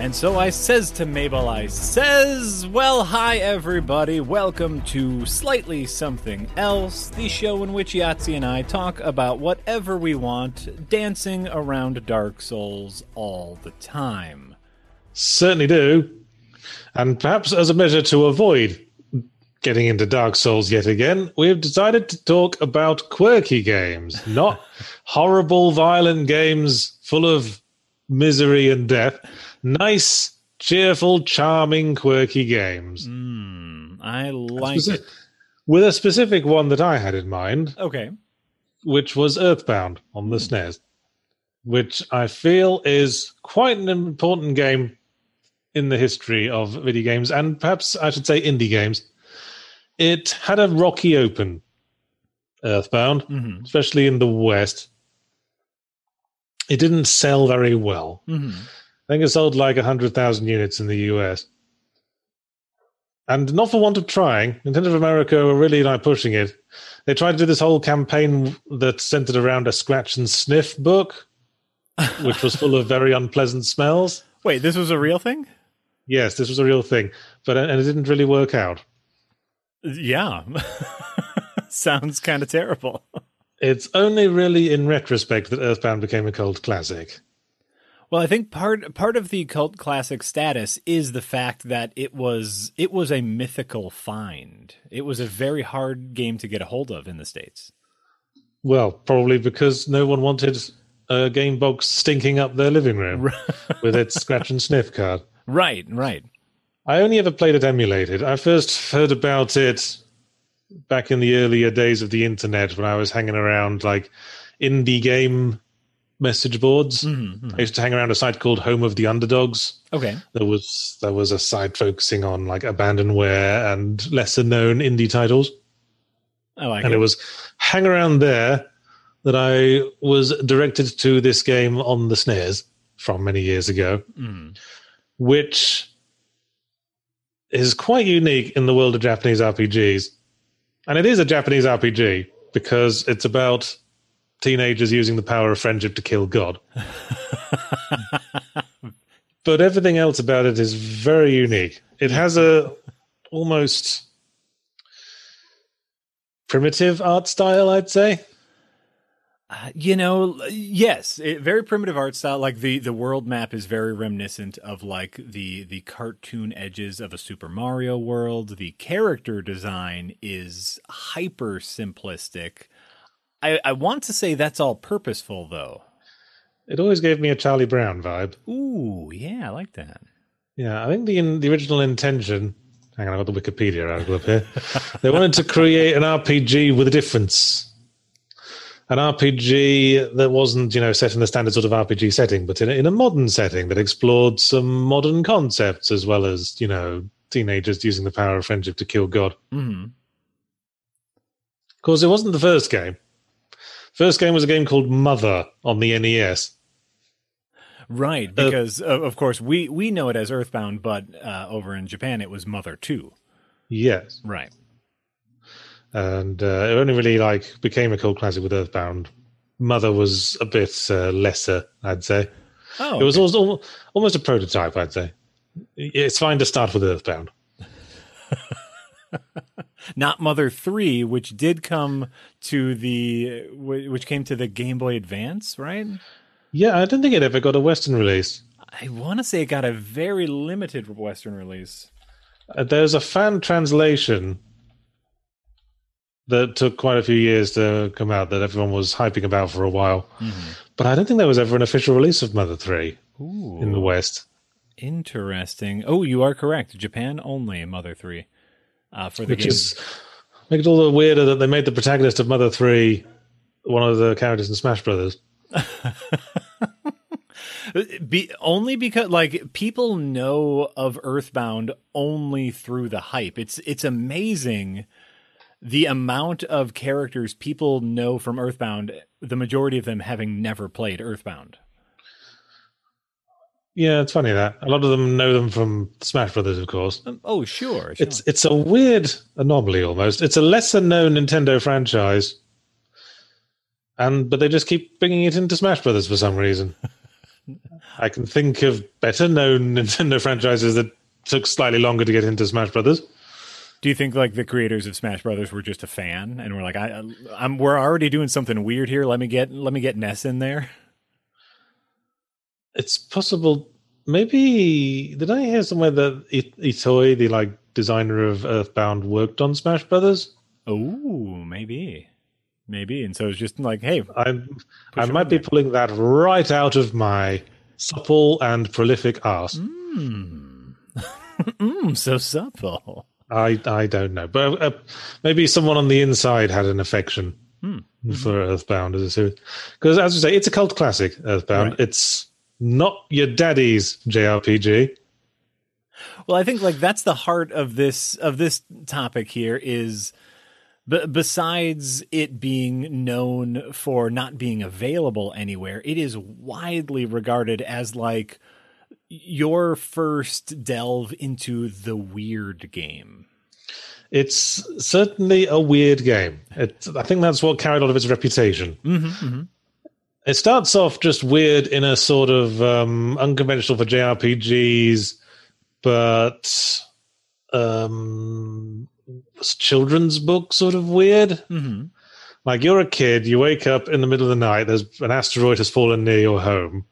And so I says to Mabel, I says, Well, hi everybody, welcome to Slightly Something Else, the show in which Yahtzee and I talk about whatever we want, dancing around Dark Souls all the time. Certainly do. And perhaps as a measure to avoid getting into Dark Souls yet again, we have decided to talk about quirky games, not horrible, violent games full of misery and death nice, cheerful, charming, quirky games. Mm, I like it. With a specific one that I had in mind. Okay. Which was Earthbound on the mm. SNES, which I feel is quite an important game in the history of video games, and perhaps I should say indie games. It had a rocky open, Earthbound, mm-hmm. especially in the West. It didn't sell very well. Mm-hmm. I think it sold like 100,000 units in the US. And not for want of trying, Nintendo of America were really like pushing it. They tried to do this whole campaign that centered around a scratch and sniff book, which was full of very unpleasant smells. Wait, this was a real thing? Yes, this was a real thing, but and it didn't really work out. Yeah, sounds kind of terrible. It's only really in retrospect that Earthbound became a cult classic. Well, I think part part of the cult classic status is the fact that it was it was a mythical find. It was a very hard game to get a hold of in the states. Well, probably because no one wanted a game box stinking up their living room with its scratch and sniff card. Right, right. I only ever played it emulated. I first heard about it back in the earlier days of the internet when I was hanging around like indie game message boards. Mm-hmm, mm-hmm. I used to hang around a site called Home of the Underdogs. Okay. There was there was a site focusing on like abandonware and lesser known indie titles. I like and it. it was hang around there that I was directed to this game on the SNES from many years ago, mm. which is quite unique in the world of Japanese RPGs. And it is a Japanese RPG because it's about teenagers using the power of friendship to kill God. but everything else about it is very unique. It has a almost primitive art style, I'd say. Uh, you know, yes, it, very primitive art style. Like the the world map is very reminiscent of like the the cartoon edges of a Super Mario world. The character design is hyper simplistic I, I want to say that's all purposeful, though. It always gave me a Charlie Brown vibe. Ooh, yeah, I like that. Yeah, I think the in, the original intention. Hang on, I got the Wikipedia article up here. they wanted to create an RPG with a difference, an RPG that wasn't, you know, set in the standard sort of RPG setting, but in a, in a modern setting that explored some modern concepts as well as, you know, teenagers using the power of friendship to kill God. Mm-hmm. Of course, it wasn't the first game. First game was a game called Mother on the NES. Right, uh, because uh, of course we we know it as Earthbound, but uh, over in Japan it was Mother Two. Yes, right. And uh, it only really like became a cult classic with Earthbound. Mother was a bit uh, lesser, I'd say. Oh, it was okay. almost, almost a prototype, I'd say. It's fine to start with Earthbound. not Mother Three, which did come to the which came to the Game Boy Advance, right? Yeah, I don't think it ever got a Western release. I want to say it got a very limited Western release. Uh, there's a fan translation that took quite a few years to come out that everyone was hyping about for a while. Mm-hmm. But I don't think there was ever an official release of Mother 3 Ooh, in the West. Interesting. Oh, you are correct. Japan only, Mother 3 uh, for the Which game. Is, make it all the weirder that they made the protagonist of Mother 3 one of the characters in Smash Brothers. Be, only because like people know of Earthbound only through the hype. It's it's amazing the amount of characters people know from Earthbound, the majority of them having never played Earthbound. Yeah, it's funny that a lot of them know them from Smash Brothers, of course. Um, oh, sure, sure. It's it's a weird anomaly almost. It's a lesser known Nintendo franchise, and but they just keep bringing it into Smash Brothers for some reason. I can think of better known Nintendo franchises that took slightly longer to get into Smash Brothers. Do you think like the creators of Smash Brothers were just a fan and we're like, I, I'm we're already doing something weird here. Let me get let me get Ness in there. It's possible. Maybe did I hear somewhere that Itoi, the like designer of Earthbound, worked on Smash Brothers? Oh, maybe, maybe. And so it's just like, hey, I'm I might be there. pulling that right out of my supple and prolific ass. Mm. mm, so supple. I I don't know, but uh, maybe someone on the inside had an affection hmm. for Earthbound as a series. Because as you say, it's a cult classic. Earthbound. Right. It's not your daddy's JRPG. Well, I think like that's the heart of this of this topic here is b- besides it being known for not being available anywhere, it is widely regarded as like your first delve into the weird game? It's certainly a weird game. It, I think that's what carried on of its reputation. Mm-hmm, mm-hmm. It starts off just weird in a sort of um, unconventional for JRPGs, but um, children's book sort of weird. Mm-hmm. Like you're a kid, you wake up in the middle of the night, there's an asteroid has fallen near your home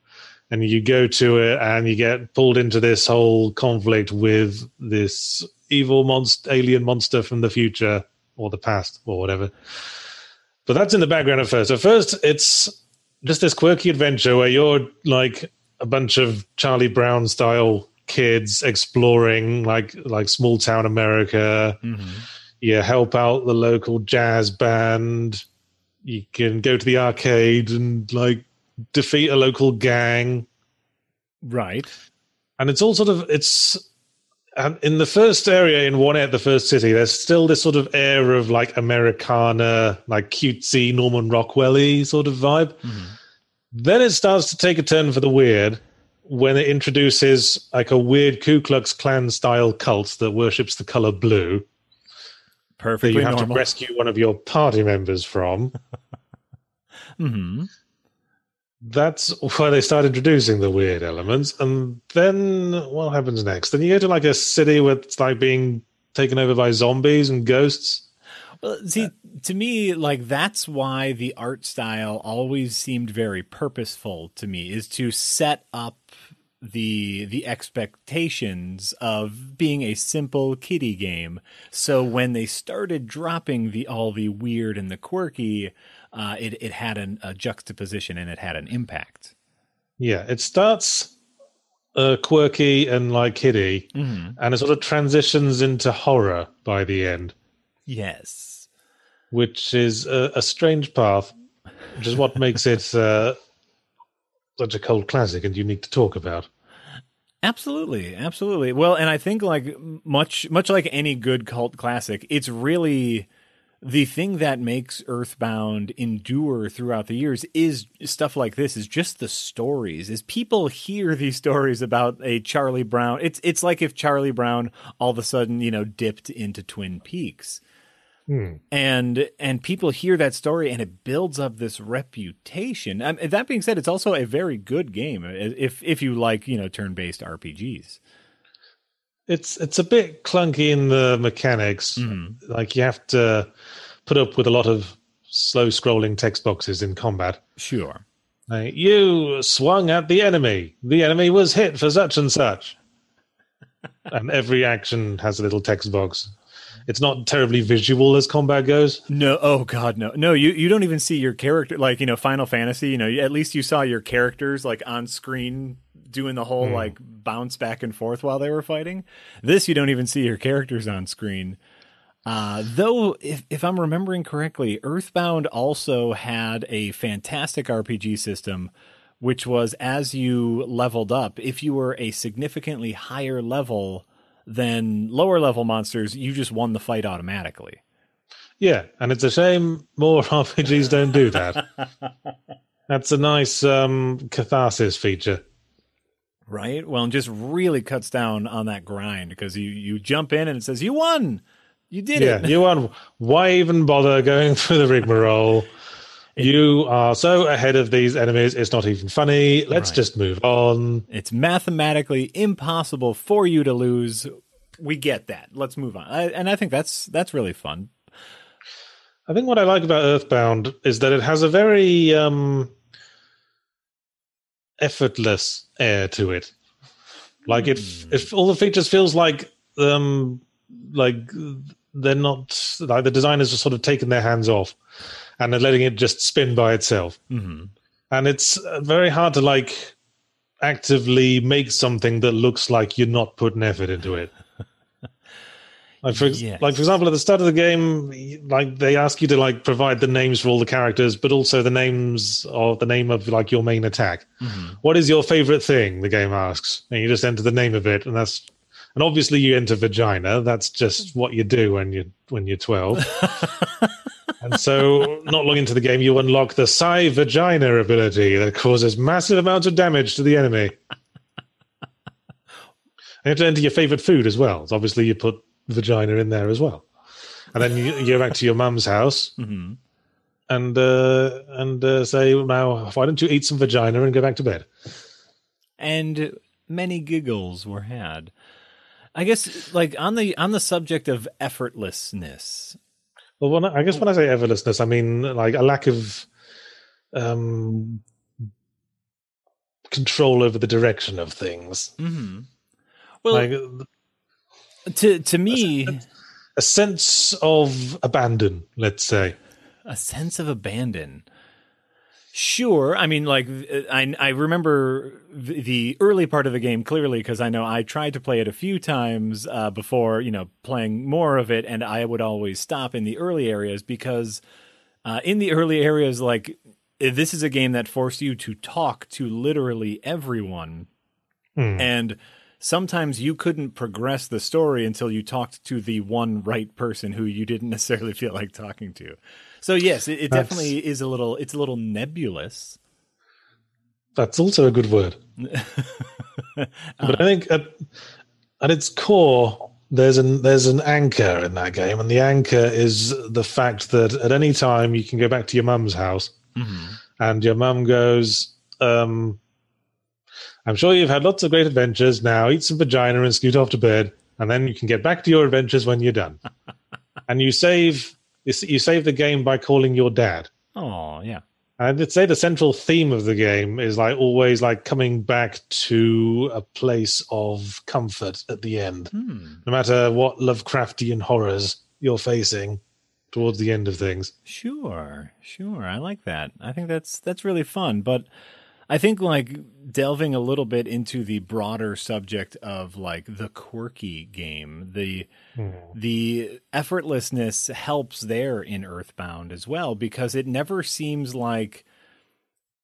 and you go to it and you get pulled into this whole conflict with this evil monster alien monster from the future or the past or whatever. But that's in the background at first. At first it's just this quirky adventure where you're like a bunch of charlie brown style kids exploring like like small town america. Mm-hmm. you help out the local jazz band. You can go to the arcade and like defeat a local gang. Right. And it's all sort of it's and in the first area in one at the first city, there's still this sort of air of like Americana, like cutesy Norman Rockwell sort of vibe. Mm-hmm. Then it starts to take a turn for the weird when it introduces like a weird Ku Klux Klan style cult that worships the color blue. Perfectly that you have normal. to rescue one of your party members from. mm-hmm that's why they start introducing the weird elements. And then what happens next? Then you go to like a city where it's like being taken over by zombies and ghosts. Well, see, to me, like that's why the art style always seemed very purposeful to me, is to set up the the expectations of being a simple kiddie game. So when they started dropping the all the weird and the quirky, uh, it it had an, a juxtaposition and it had an impact. Yeah, it starts uh, quirky and like kiddie, mm-hmm. and it sort of transitions into horror by the end. Yes, which is a, a strange path, which is what makes it uh, such a cult classic and unique to talk about. Absolutely, absolutely. Well, and I think like much much like any good cult classic, it's really the thing that makes Earthbound endure throughout the years is stuff like this is just the stories. Is people hear these stories about a Charlie Brown. It's it's like if Charlie Brown all of a sudden, you know, dipped into Twin Peaks. Hmm. And and people hear that story and it builds up this reputation. Um, that being said, it's also a very good game if if you like, you know, turn-based RPGs. It's it's a bit clunky in the mechanics. Mm-hmm. Like you have to put up with a lot of slow scrolling text boxes in combat. Sure. Like, you swung at the enemy. The enemy was hit for such and such. and every action has a little text box. It's not terribly visual as combat goes. No, oh god, no, no. You you don't even see your character like you know Final Fantasy. You know, at least you saw your characters like on screen doing the whole mm. like bounce back and forth while they were fighting. This you don't even see your characters on screen. Uh, though, if, if I'm remembering correctly, Earthbound also had a fantastic RPG system which was as you leveled up, if you were a significantly higher level than lower level monsters, you just won the fight automatically. Yeah, and it's a shame more RPGs don't do that. That's a nice um, catharsis feature. Right? Well, and just really cuts down on that grind because you, you jump in and it says, You won! You did yeah, it. you won. Why even bother going through the rigmarole? you are so ahead of these enemies, it's not even funny. Let's Right. just move on. It's mathematically impossible for you to lose. We get that. Let's move on. I, and I think that's that's really fun. I think what I like about Earthbound is that it has a very um, effortless air to it. Like it, it, all the features feels like um, like they're not like the designers have sort of taken their hands off and they're letting it just spin by itself. hmm And it's uh, very hard to like actively make something that looks like you're not putting effort into it. Like for, Yes. like for example, at the start of the game, like they ask you to like provide the names for all the characters, but also the names of the name of like your main attack. hmm What is your favorite thing? The game asks, and you just enter the name of it, and that's and obviously you enter vagina. That's just what you do when you when you're twelve. and so, not long into the game, you unlock the Psi Vagina ability that causes massive amounts of damage to the enemy. And you have to enter your favorite food as well. So obviously, you put vagina in there as well. And then you, you go back to your mum's house hmm and uh, and uh, say, "Now, why don't you eat some vagina and go back to bed?" And many giggles were had. I guess, like on the on the subject of effortlessness. Well, when I, I guess when I say effortlessness, I mean like a lack of um, control over the direction of things. Mm-hmm. Well, like to to me, a sense of abandon, let's say. a sense of abandon. Sure, I mean, like I I remember the early part of the game clearly because I know I tried to play it a few times uh, before you know playing more of it, and I would always stop in the early areas because uh, in the early areas, like this is a game that forced you to talk to literally everyone, Hmm. and sometimes you couldn't progress the story until you talked to the one right person who you didn't necessarily feel like talking to. So yes, it, it definitely is a little it's a little nebulous. That's also a good word. but I think at, at its core, there's an there's an anchor in that game, and the anchor is the fact that at any time you can go back to your mum's house, and your mum goes, um, "I'm sure you've had lots of great adventures. Now eat some vagina and scoot off to bed, and then you can get back to your adventures when you're done." and you save you save the game by calling your dad. Oh yeah. And I'd say the central theme of the game is like always like coming back to a place of comfort at the end, Hmm. no matter what Lovecraftian horrors you're facing towards the end of things. Sure, sure. I like that. I think that's that's really fun. But I think like delving a little bit into the broader subject of like the quirky game, the hmm. the effortlessness helps there in Earthbound as well because it never seems like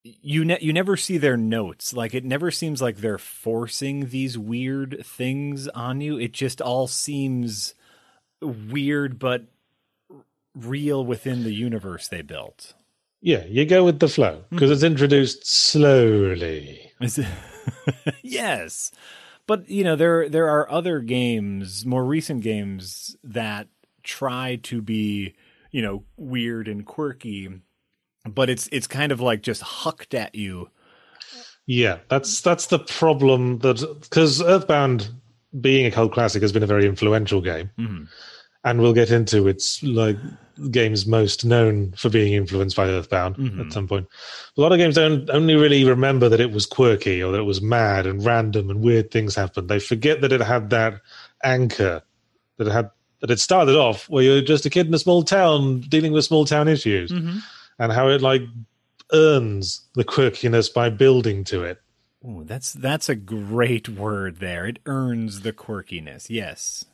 you ne- you never see their notes. Like it never seems like they're forcing these weird things on you. It just all seems weird but real within the universe they built Yeah, you go with the flow because it's introduced slowly. Yes, but you know there there are other games, more recent games that try to be you know weird and quirky, but it's it's kind of like just hucked at you. Yeah, that's that's the problem that because Earthbound, being a cult classic, has been a very influential game, Mhm. And we'll get into its like games most known for being influenced by Earthbound Mhm. at some point. A lot of games don't only really remember that it was quirky or that it was mad and random and weird things happened. They forget that it had that anchor that it had that it started off where you're just a kid in a small town dealing with small town issues and how it like earns the quirkiness by building to it. Ooh, that's that's a great word there. It earns the quirkiness. Yes.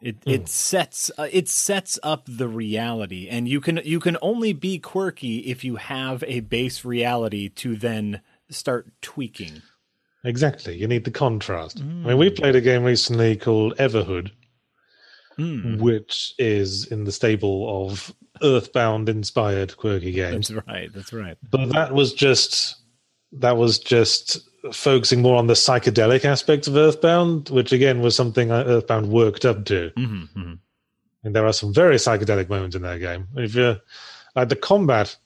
It it sets uh, it sets up the reality and you can you can only be quirky if you have a base reality to then start tweaking. Exactly. You need the contrast. Mm. I mean, we played a game recently called Everhood, mm. which is in the stable of Earthbound inspired quirky games. That's right. That's right. But that was just that was just focusing more on the psychedelic aspects of Earthbound, which again was something Earthbound worked up to. Mm-hmm, mm-hmm. And there are some very psychedelic moments in that game. If you like the combat,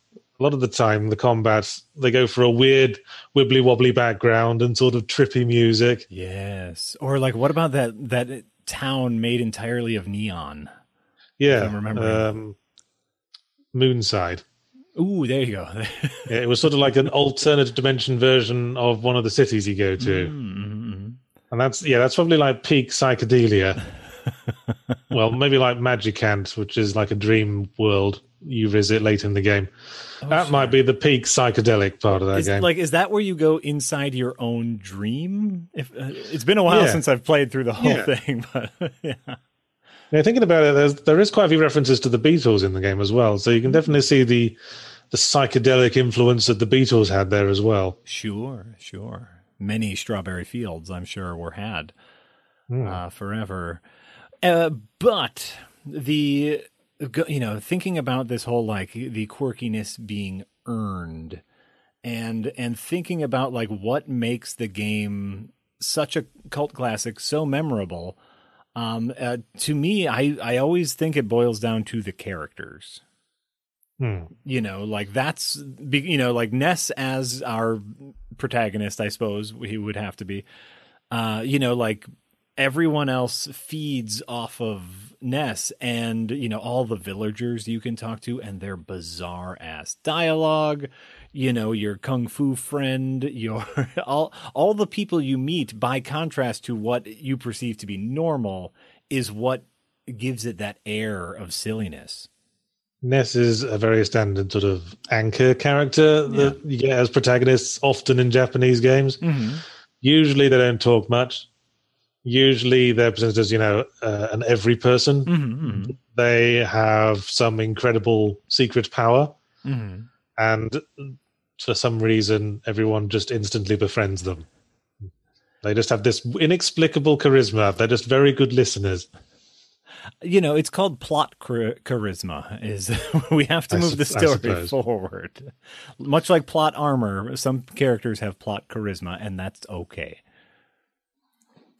a lot of the time the combat they go for a weird wibbly wobbly background and sort of trippy music. Yes. Or like what about that that town made entirely of neon? Yeah. I'm remembering. Um, Moonside. Ooh, there you go. yeah, it was sort of like an alternate dimension version of one of the cities you go to. Mm-hmm. mm-hmm. And that's yeah, that's probably like peak psychedelia. well, maybe like Magicant, which is like a dream world you visit late in the game. Oh, that sure. might be the peak psychedelic part of that is, game. Like, is that where you go inside your own dream? If uh, it's been a while yeah. since I've played through the whole yeah. thing, but yeah. Yeah, thinking about it, there's, there is quite a few references to the Beatles in the game as well. So you can definitely see the the psychedelic influence that the Beatles had there as well. Sure, sure. Many strawberry fields, I'm sure, were had mm. uh, forever. Uh, but the you know thinking about this whole like the quirkiness being earned and and thinking about like what makes the game such a cult classic so memorable um, uh, to me, I, I always think it boils down to the characters. Hmm. You know, like that's you know, like Ness as our protagonist, I suppose he would have to be. Uh, you know, like everyone else feeds off of Ness and you know all the villagers you can talk to and their bizarre ass dialogue you know your kung fu friend your all all the people you meet by contrast to what you perceive to be normal is what gives it that air of silliness Ness is a very standard sort of anchor character yeah. that you get as protagonists often in Japanese games. Mm-hmm. Usually they don't talk much. Usually they're presented as, you know, uh, an every person. Mm-hmm, mm-hmm. They have some incredible secret power. Mm-hmm. And for some reason, everyone just instantly befriends them. They just have this inexplicable charisma. They're just very good listeners. You know, it's called plot charisma. Is we have to move the story forward, much like plot armor. Some characters have plot charisma, and that's okay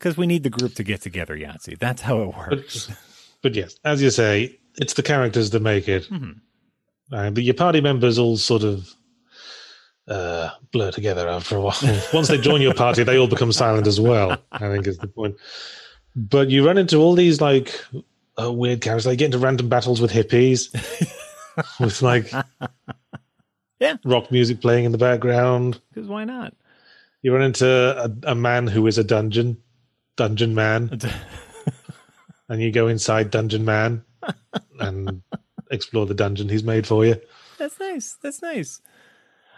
because we need the group to get together. Yahtzee. That's how it works. But, but yes, as you say, it's the characters that make it. Mm-hmm. Uh, but your party members all sort of uh, blur together after a while. Once they join your party, they all become silent as well. I think is the point. But you run into all these like uh, weird characters. They get into random battles with hippies, with like yeah rock music playing in the background. Because why not? You run into a, a, man who is a dungeon, dungeon man, and you go inside dungeon man and explore the dungeon he's made for you. That's nice. That's nice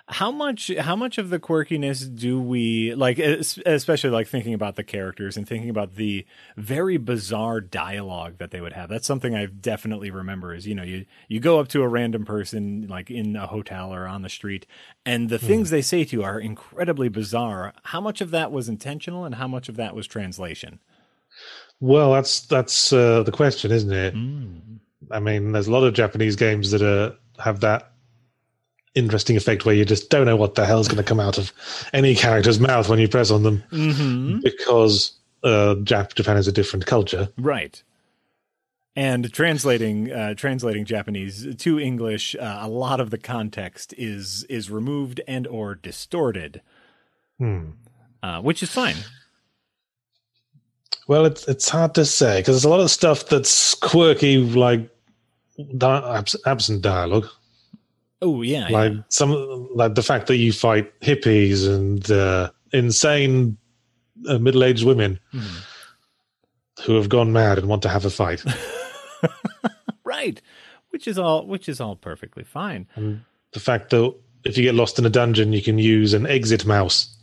how much how much of the quirkiness do we like especially like thinking about the characters and thinking about the very bizarre dialogue that they would have that's something i definitely remember is you know you you go up to a random person like in a hotel or on the street and the mm. things they say to you are incredibly bizarre how much of that was intentional and how much of that was translation well that's that's uh, the question isn't it mm. i mean there's a lot of japanese games that are have that interesting effect where you just don't know what the hell's going to come out of any character's mouth when you press on them mm-hmm. because uh, Japan is a different culture. Right. And translating uh, translating Japanese to English, uh, a lot of the context is is removed and or distorted, hmm. Uh, which is fine. Well, it's it's hard to say because there's a lot of stuff that's quirky, like di- absent dialogue. Oh yeah, like yeah. some like the fact that you fight hippies and uh, insane uh, middle-aged women mm. who have gone mad and want to have a fight. right, which is all which is all perfectly fine. And the fact that if you get lost in a dungeon, you can use an exit mouse,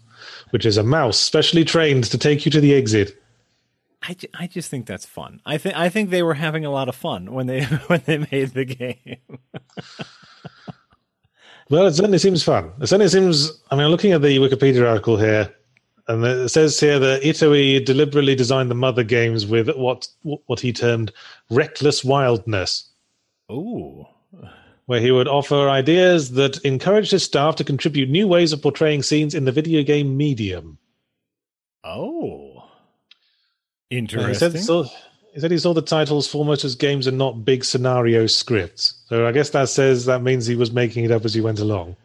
which is a mouse specially trained to take you to the exit. I, I just think that's fun. I think I think they were having a lot of fun when they when they made the game. Well, it certainly seems fun. It certainly seems. I mean, looking at the Wikipedia article here, and it says here that Itoi deliberately designed the mother games with what what he termed reckless wildness. Oh, where he would offer ideas that encouraged his staff to contribute new ways of portraying scenes in the video game medium. Oh, interesting. he, said so, he said he saw the titles foremost as games and not big scenario scripts. So I guess that says that means he was making it up as he went along.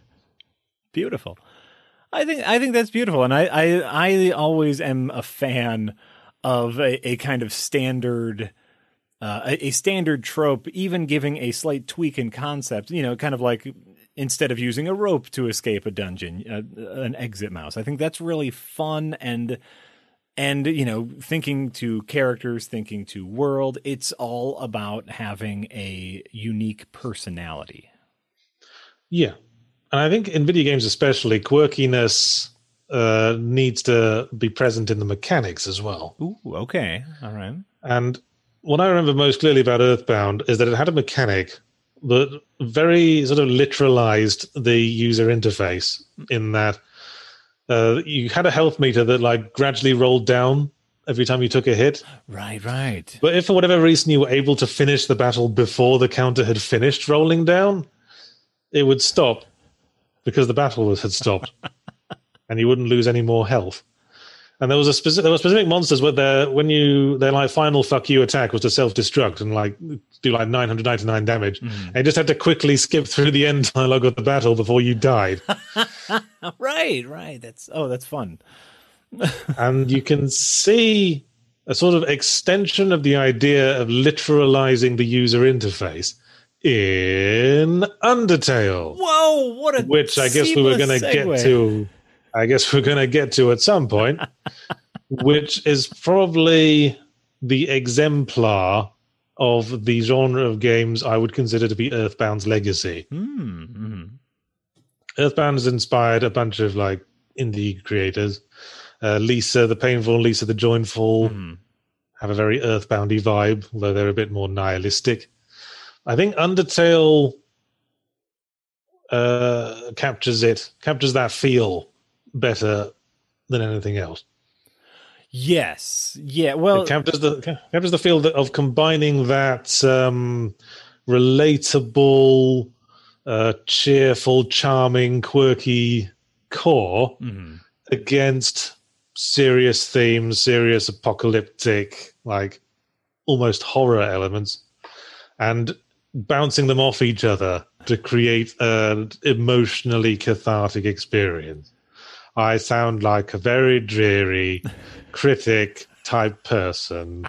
Beautiful. I think I think that's beautiful, and I I, I always am a fan of a, a kind of standard uh, a, a, standard trope, even giving a slight tweak in concept. You know, kind of like instead of using a rope to escape a dungeon, uh, an exit mouse. I think that's really fun and and you know, thinking to characters, thinking to world. It's all about having a unique personality. Yeah, and I think in video games, especially, quirkiness uh, needs to be present in the mechanics as well. Ooh, okay, all right. And what I remember most clearly about Earthbound is that it had a mechanic that very sort of literalized the user interface in that uh, you had a health meter that like gradually rolled down every time you took a hit. Right, right. But if for whatever reason you were able to finish the battle before the counter had finished rolling down, it would stop because the battle had stopped and you wouldn't lose any more health. And there was a specific there were specific monsters where they when you their like final fuck you attack was to self destruct and like do like 999 damage. Mm. And you just had to quickly skip through the end dialogue of the battle before you died. right, right. That's oh, that's fun. and you can see a sort of extension of the idea of literalizing the user interface in Undertale. Whoa, what a which I guess we were going to get to I guess we're going to get to at some point, which is probably the exemplar of the genre of games I would consider to be Earthbound's legacy. Mm-hmm. Earthbound has inspired a bunch of like indie creators. Uh, Lisa the Painful, Lisa the Joyful mm-hmm. have a very Earthboundy vibe, although they're a bit more nihilistic. I think Undertale uh, captures it, captures that feel better than anything else. Yes. Yeah. Well, it captures the captures the feel of combining that um, relatable, uh, cheerful, charming, quirky core mm-hmm. against serious themes, serious apocalyptic, like almost horror elements, and bouncing them off each other to create an emotionally cathartic experience. I sound like a very dreary critic type person.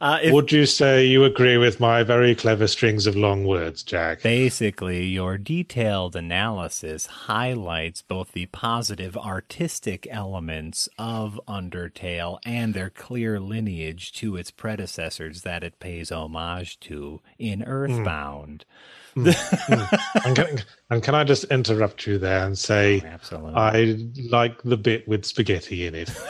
Uh, if, Would you say you agree with my very clever strings of long words, Jack? Basically, your detailed analysis highlights both the positive artistic elements of Undertale and their clear lineage to its predecessors that it pays homage to in hmm. Earthbound. Mm. Mm, and, can, and, can, I just interrupt you there and say, oh, absolutely. I like the bit with spaghetti in it.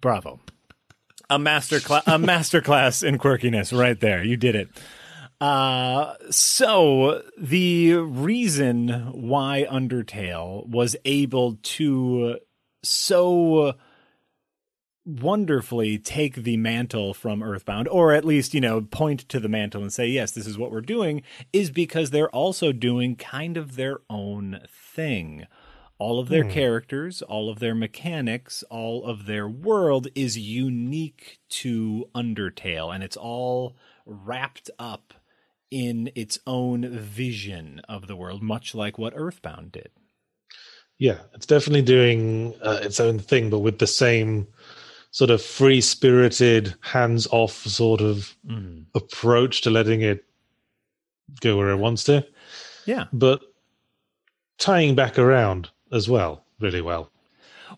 Bravo. A master class a master class in quirkiness right there. You did it. Uh, so the reason why Undertale was able to so wonderfully take the mantle from Earthbound, or at least, you know, point to the mantle and say, yes, this is what we're doing, is because they're also doing kind of their own thing. All of their hmm. characters, all of their mechanics, all of their world is unique to Undertale, and it's all wrapped up in its own vision of the world, much like what Earthbound did. Yeah, it's definitely doing uh, its own thing, but with the same sort of free spirited, hands off sort of mm. approach to letting it go where it wants to. Yeah. But tying back around as well, really well.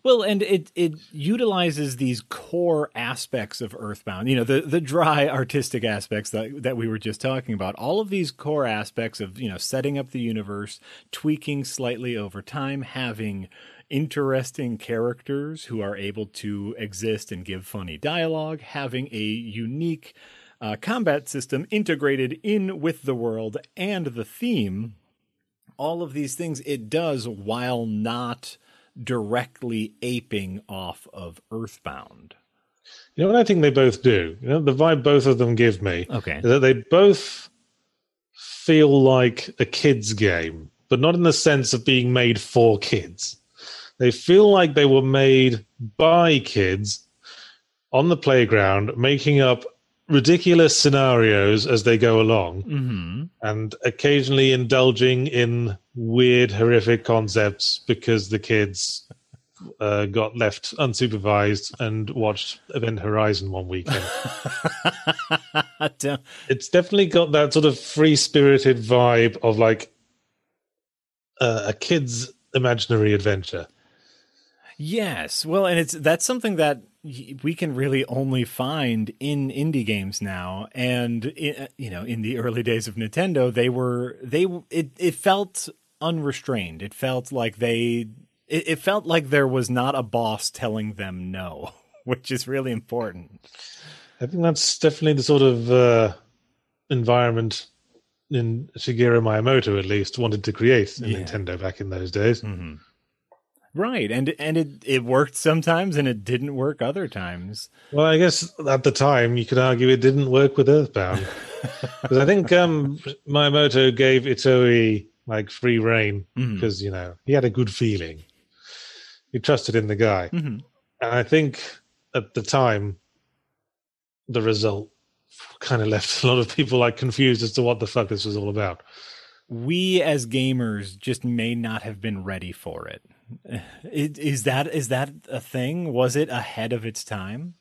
Well, and it it utilizes these core aspects of Earthbound. You know, the the dry artistic aspects that that we were just talking about. All of these core aspects of you know setting up the universe, tweaking slightly over time, having interesting characters who are able to exist and give funny dialogue, having a unique uh, combat system integrated in with the world and the theme. All of these things it does while not directly aping off of Earthbound. You know what I think they both do? You know, the vibe both of them give me Okay. is that they both feel like a kid's game, but not in the sense of being made for kids. They feel like they were made by kids on the playground, making up ridiculous scenarios as they go along, hmm and occasionally indulging in weird, horrific concepts because the kids uh, got left unsupervised and watched Event Horizon one weekend. it's definitely got that sort of free spirited vibe of like uh, a kid's imaginary adventure. Yes, well, and it's that's something that we can really only find in indie games now, and i you know, in the early days of Nintendo, they were they it it felt unrestrained. It felt like they it, it felt like there was not a boss telling them no, which is really important. I think that's definitely the sort of uh, environment in Shigeru Miyamoto, at least, wanted to create in Yeah. Nintendo back in those days. Right, and and it it worked sometimes, and it didn't work other times. Well, I guess at the time you could argue it didn't work with Earthbound because I think um, Miyamoto gave Itoi like free rein because you know he had a good feeling. He trusted in the guy, Mhm. and I think at the time the result kind of left a lot of people like confused as to what the fuck this was all about. we as gamers just may not have been ready for it. It- Is that is that a thing? Was it ahead of its time?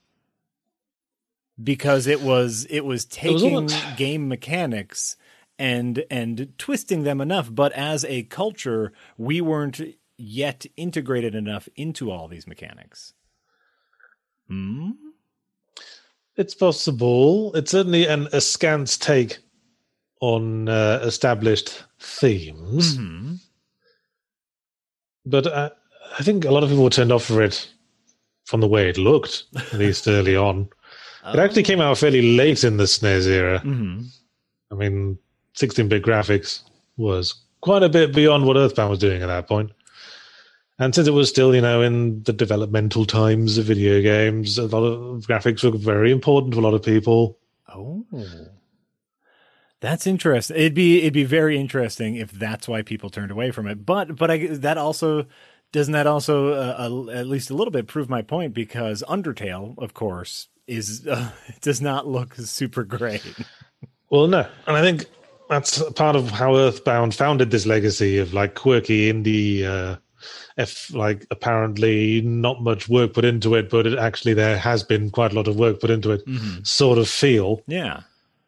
Because it was it was was all- taking game mechanics and and twisting them enough, but as a culture, we weren't yet integrated enough into all these mechanics. Hmm? It's possible. It's certainly an askance take on uh, established themes. Mhm. But uh, I think a lot of people were turned off for it from the way it looked, at least early on. It actually came out fairly late in the SNES era. Mhm. I mean, 16 bit graphics was quite a bit beyond what Earthbound was doing at that point. And since it was still, you know, in the developmental times of video games, a lot of graphics were very important to a lot of people. Oh, that's interesting. It'd be it'd be very interesting if that's why people turned away from it. But but I, that also doesn't that also uh, uh, at least a little bit prove my point because Undertale, of course, is uh, does not look super great. Well, no. And I think that's part of how Earthbound founded this legacy of like quirky indie, uh, if like apparently not much work put into it, but it actually there has been quite a lot of work put into it, sort of feel. Yeah.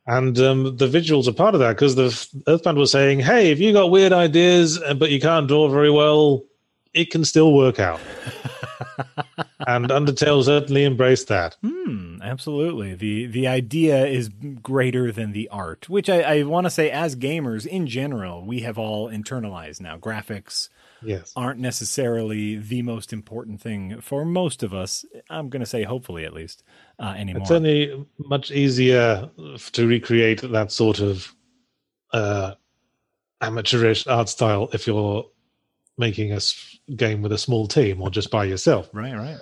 And um, the visuals are part of that because the Earthbound was saying, hey, if you got weird ideas, uh, but you can't draw very well, it can still work out. and Undertale certainly embraced that. Hmm, absolutely. The the idea is greater than the art, which I, I want to say as gamers in general, we have all internalized now. Graphics Yes. aren't necessarily the most important thing for most of us. I'm going to say hopefully at least uh, anymore. It's certainly much easier to recreate that sort of uh, amateurish art style if you're making a game with a small team or just by yourself. right, right.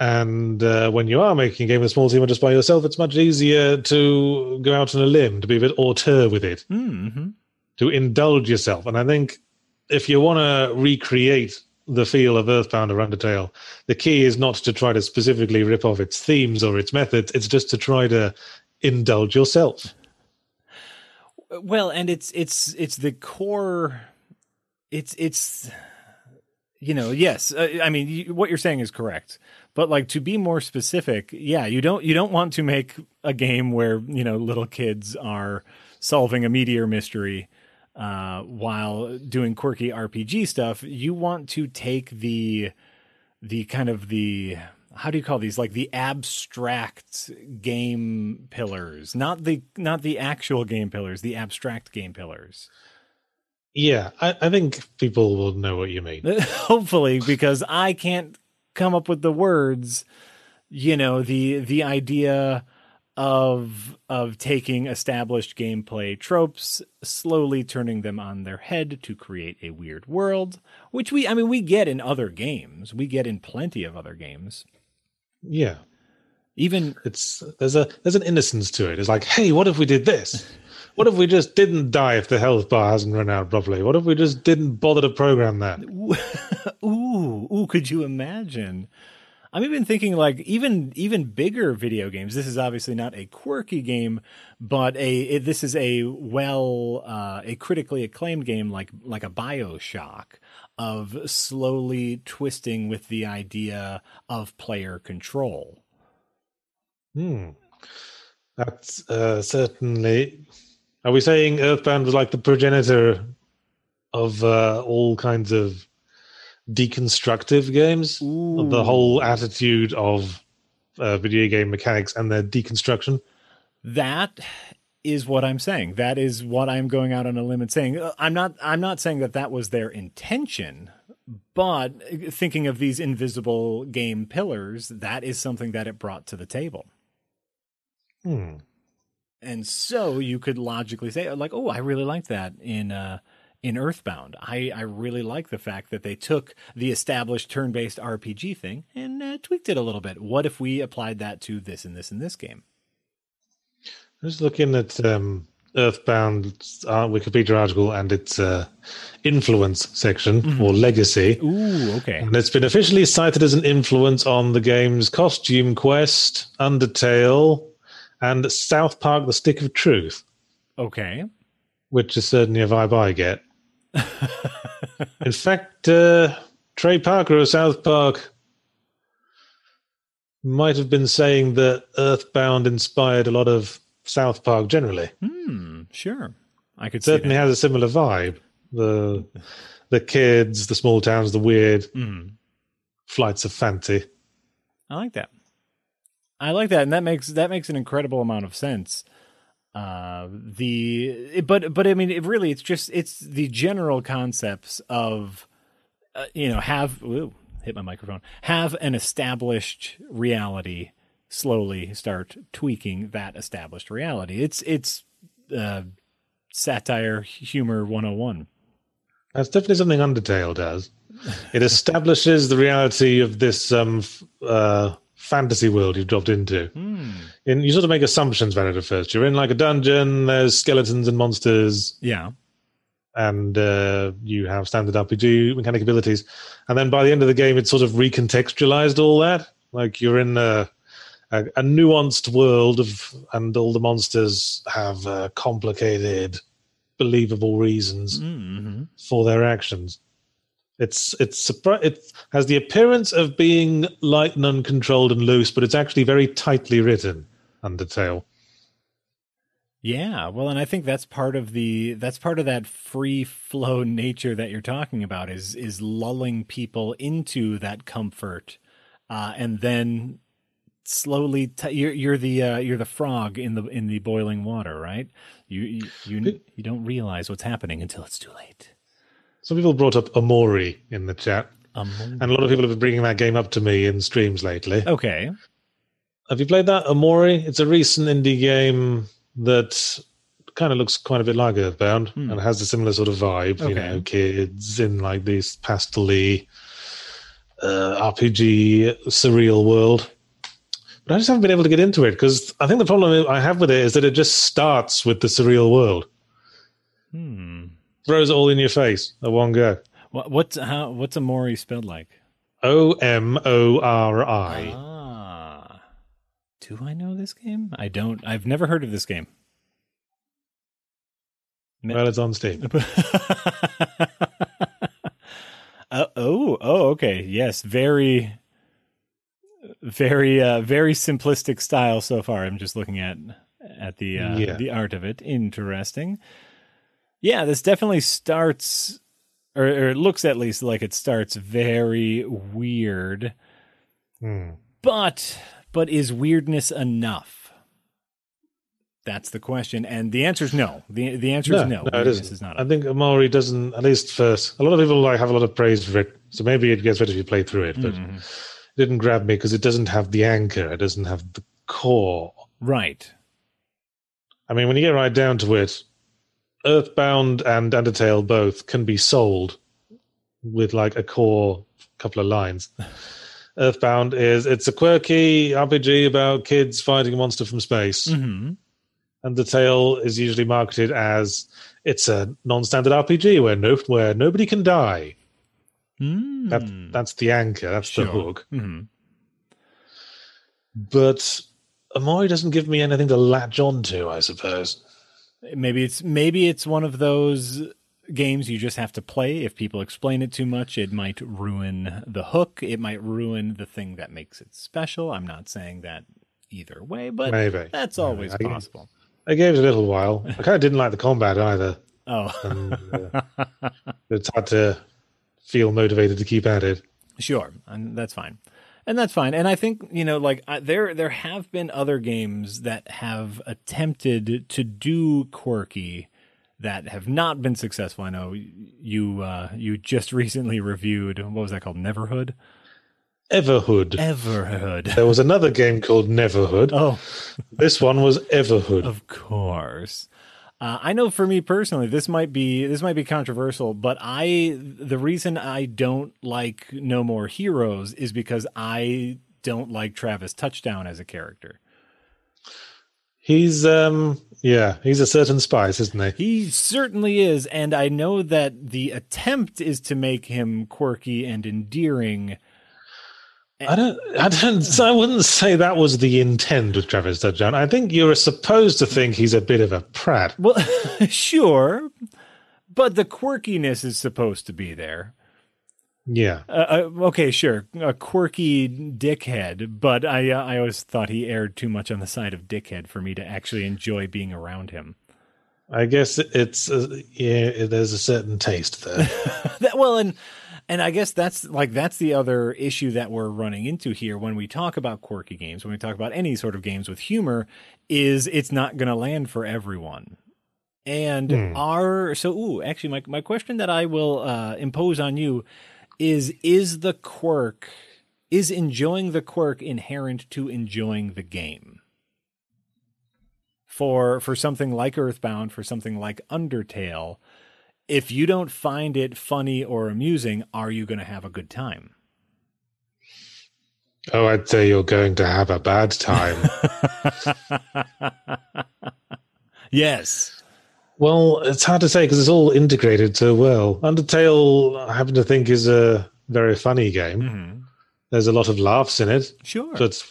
And uh, when you are making a game with a small team or just by yourself, it's much easier to go out on a limb, to be a bit auteur with it, Mm-hmm. to indulge yourself. And I think if you want to recreate the feel of Earthbound or Undertale, the key is not to try to specifically rip off its themes or its methods. It's just to try to indulge yourself. Well, and it's it's it's the core. It's it's you know yes uh, I mean you, what you're saying is correct, but like to be more specific, yeah, you don't you don't want to make a game where you know little kids are solving a meteor mystery uh, while doing quirky RPG stuff. You want to take the the kind of the how do you call these like the abstract game pillars not the not the actual game pillars the abstract game pillars Yeah, I, I think people will know what you mean. hopefully because i can't come up with the words you know the the idea of of taking established gameplay tropes, slowly turning them on their head to create a weird world, which we I mean we get in other games. We get in plenty of other games. Yeah. Even It's there's a there's an innocence to it. It's like, hey, what if we did this? What if we just didn't die if the health bar hasn't run out properly? What if we just didn't bother to program that? ooh, ooh, could you imagine? I'm even thinking like even even bigger video games. This is obviously not a quirky game, but a it, this is a well uh, a critically acclaimed game like like a BioShock of slowly twisting with the idea of player control. Hmm. That's uh, certainly. Are we saying Earthbound was like the progenitor of uh, all kinds of deconstructive games? Of the whole attitude of uh, video game mechanics and their deconstruction? That is what I'm saying. That is what I'm going out on a limb and saying. Uh, I'm not. I'm not saying that that was their intention, but thinking of these invisible game pillars, that is something that it brought to the table. Hmm. And so you could logically say, like, oh, I really like that in uh, in Earthbound. I, I really like the fact that they took the established turn based RPG thing and uh, tweaked it a little bit. What if we applied that to this and this and this game? Just looking at um, Earthbound uh, Wikipedia article and its uh, influence section or legacy. Ooh, okay. And it's been officially cited as an influence on the games Costume Quest, Undertale, and South Park The Stick of Truth, Okay. which is certainly a vibe I get. In fact, uh, Trey Parker of South Park might have been saying that Earthbound inspired a lot of South Park generally. Hmm, sure. I could certainly has a similar vibe. The the kids, the small towns, the weird Mhm. flights of fancy. I like that. I like that, and that makes that makes an incredible amount of sense. Uh, the but but I mean, it really, it's just it's the general concepts of uh, you know have ooh, hit my microphone have an established reality slowly start tweaking that established reality. It's it's uh, satire humor 101. That's definitely something Undertale does. It establishes the reality of this um, uh, fantasy world you've dropped into. Hmm. And you sort of make assumptions about it at first. You're in like a dungeon, there's skeletons and monsters, Yeah. and uh, you have standard RPG mechanic abilities. And then by the end of the game, it's sort of recontextualized all that. Like you're in a, a, a nuanced world of, and all the monsters have uh, complicated, believable reasons hmm for their actions. It's it's it has the appearance of being light and uncontrolled and loose, but it's actually very tightly written. Undertale. Yeah, well, and I think that's part of the that's part of that free flow nature that you're talking about is is lulling people into that comfort, uh, and then slowly t- you're you're the uh, you're the frog in the in the boiling water, right? You you you, you don't realize what's happening until it's too late. Some people brought up Omori in the chat, Um, and a lot of people have been bringing that game up to me in streams lately. okay, Have you played that Omori? It's a recent indie game that kind of looks quite a bit like Earthbound Hmm. and has a similar sort of vibe. You Okay. know, kids in like this pastel uh, RPG surreal world. But I just haven't been able to get into it because I think the problem I have with it is that it just starts with the surreal world, hmm. Throws it all in your face at one go. What what's how what's Omori spelled like? O M O R I. Ah, do I know this game? I don't. I've never heard of this game. Well, it's on Steam. Uh, oh, oh, okay. Yes, very, very, uh, very simplistic style so far. I'm just looking at at the uh, Yeah. the art of it. Interesting. Yeah, this definitely starts, or, or it looks at least like it starts very weird. Hmm. But but is weirdness enough? That's the question, and the answer is no. the The answer No, is no. no, it isn't. is not. I think Omori doesn't, at least first. A lot of people like have a lot of praise for it, so maybe it gets better if you play through it. But Mhm. it didn't grab me because it doesn't have the anchor. It doesn't have the core Right. I mean, when you get right down to it, Earthbound and Undertale both can be sold with like a core couple of lines. Earthbound is it's a quirky RPG about kids fighting a monster from space. hmm Undertale is usually marketed as it's a non-standard RPG where no where nobody can die. Mm. That that's the anchor. That's the Sure. hook. hmm But Omori doesn't give me anything to latch on to. I suppose. Maybe it's maybe it's one of those games you just have to play. If people explain it too much, it might ruin the hook. It might ruin the thing that makes it special. I'm not saying that either way, but Maybe. that's always possible. I gave it a little while. I kind of didn't like the combat either. Oh, And, uh, it's hard to feel motivated to keep at it. Sure, and that's fine, and that's fine. And I think you know, like I, there there have been other games that have attempted to do quirky that have not been successful. I know you uh, you just recently reviewed what was that called, Neverhood. Everhood. Everhood. There was another game called Neverhood. Oh, This one was Everhood. of course. Uh, I know for me personally, this might be this might be controversial, but I the reason I don't like No More Heroes is because I don't like Travis Touchdown as a character. He's um yeah, he's a certain spice, isn't he? He certainly is, and I know that the attempt is to make him quirky and endearing. I don't I don't I wouldn't say that was the intent with Travis Touchdown. I think you're supposed to think he's a bit of a prat. Well, sure, but the quirkiness is supposed to be there. Yeah. Uh, uh, okay, sure, a quirky dickhead, but I uh, I always thought he aired too much on the side of dickhead for me to actually enjoy being around him. I guess it's uh, yeah, there's a certain taste there. That, well, and and I guess that's like that's the other issue that we're running into here when we talk about quirky games, when we talk about any sort of games with humor, is it's not going to land for everyone. And Hmm. are so ooh, actually my my question that I will uh impose on you is is the quirk is enjoying the quirk inherent to enjoying the game? For for something like Earthbound, for something like Undertale, if you don't find it funny or amusing, are you going to have a good time? oh, I'd say you're going to have a bad time. yes. well, it's hard to say because it's all integrated so well. Undertale, I happen to think, is a very funny game. Mhm. There's a lot of laughs in it. Sure. But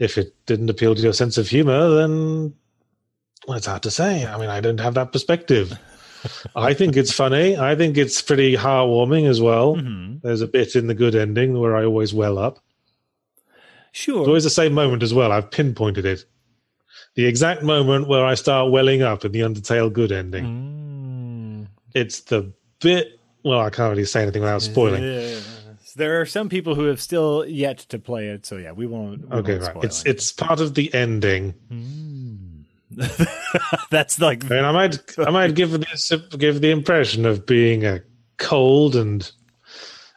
if it didn't appeal to your sense of humor, then well, it's hard to say. I mean, I don't have that perspective. I think it's funny. I think it's pretty heartwarming as well. Mhm. There's a bit in the good ending where I always well up. It's Sure. always the same moment as well. I've pinpointed it. The exact moment where I start welling up in the Undertale good ending. Mm. It's the bit. Well, I can't really say anything without spoiling. There are some people who have still yet to play it, so yeah, we won't. we Okay, won't right. It's anything. it's part of the ending. That's like I mean, I might I might give this give the impression of being a cold and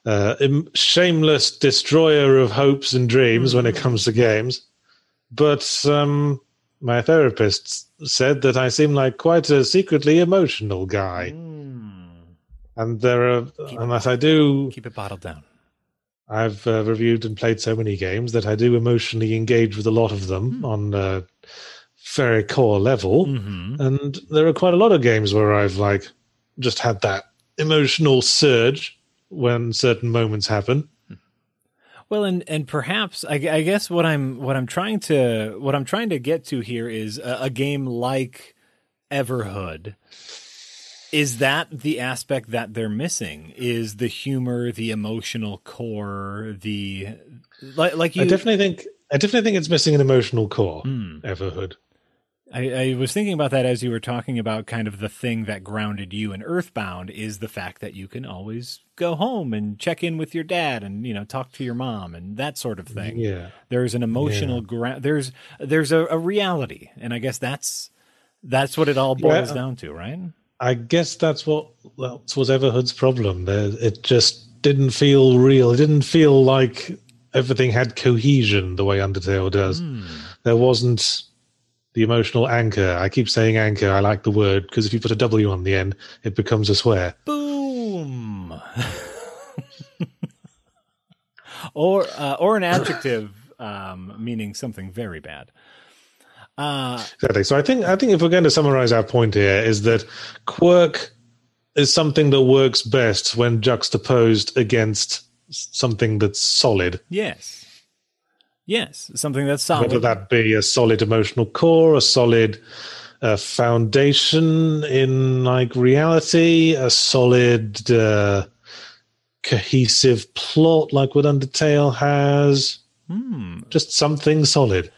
uh, im- shameless destroyer of hopes and dreams when it comes to games, but um, my therapist said that I seem like quite a secretly emotional guy, Mm. and there are unless I do, keep it bottled down. I've uh, reviewed and played so many games that I do emotionally engage with a lot of them on a very core level. hmm And there are quite a lot of games where I've like just had that emotional surge when certain moments happen. Well, and and perhaps I, I guess what I'm what I'm trying to what I'm trying to get to here is a, a game like Everhood. Is that the aspect that they're missing? Is the humor, the emotional core, the like like you? I definitely think I definitely think it's missing an emotional core. Hmm. Everhood. I, I was thinking about that as you were talking about kind of the thing that grounded you in Earthbound is the fact that you can always go home and check in with your dad and you know talk to your mom and that sort of thing. Yeah. There's an emotional ground. There's there's a, a reality, and I guess that's that's what it all boils Yeah. down to, right? I guess that's what that was Everhood's problem. There, it just didn't feel real. It didn't feel like everything had cohesion the way Undertale does. Hmm. There wasn't the emotional anchor. I keep saying anchor. I like the word because if you put a W on the end, it becomes a swear. Boom. or uh, or an adjective um, meaning something very bad. Uh, Exactly. So I think I think if we're going to summarize our point here is that quirk is something that works best when juxtaposed against something that's solid. yes. Yes, something that's solid. Whether that be a solid emotional core, a solid uh, foundation in like reality, a solid uh, cohesive plot like what Undertale has. Hmm. Just something solid,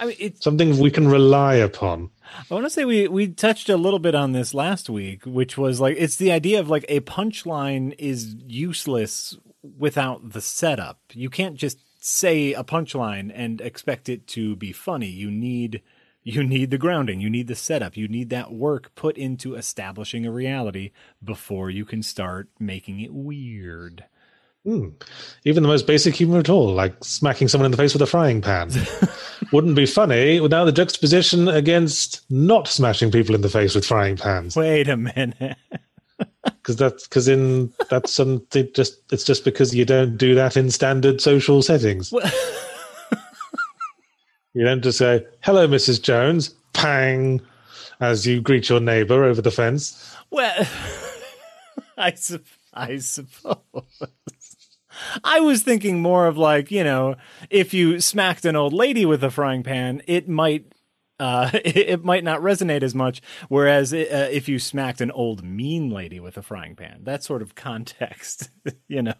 I mean, it's something we can rely upon. I want to say we we touched a little bit on this last week, which was like it's the idea of like a punchline is useless without the setup. You can't just say a punchline and expect it to be funny. You need you need the grounding, you need the setup, you need that work put into establishing a reality before you can start making it weird. Hmm. Even the most basic humor at all, like smacking someone in the face with a frying pan, wouldn't be funny without the juxtaposition against not smashing people in the face with frying pans. Wait a minute. Because that's because in that's something just it's just because you don't do that in standard social settings. you don't just say "Hello, Mrs. Jones," pang, as you greet your neighbor over the fence. Well, I, sup- I suppose. I was thinking more of like, you know, if you smacked an old lady with a frying pan, it might. Uh, it, it might not resonate as much. Whereas it, uh, if you smacked an old mean lady with a frying pan, that sort of context, you know.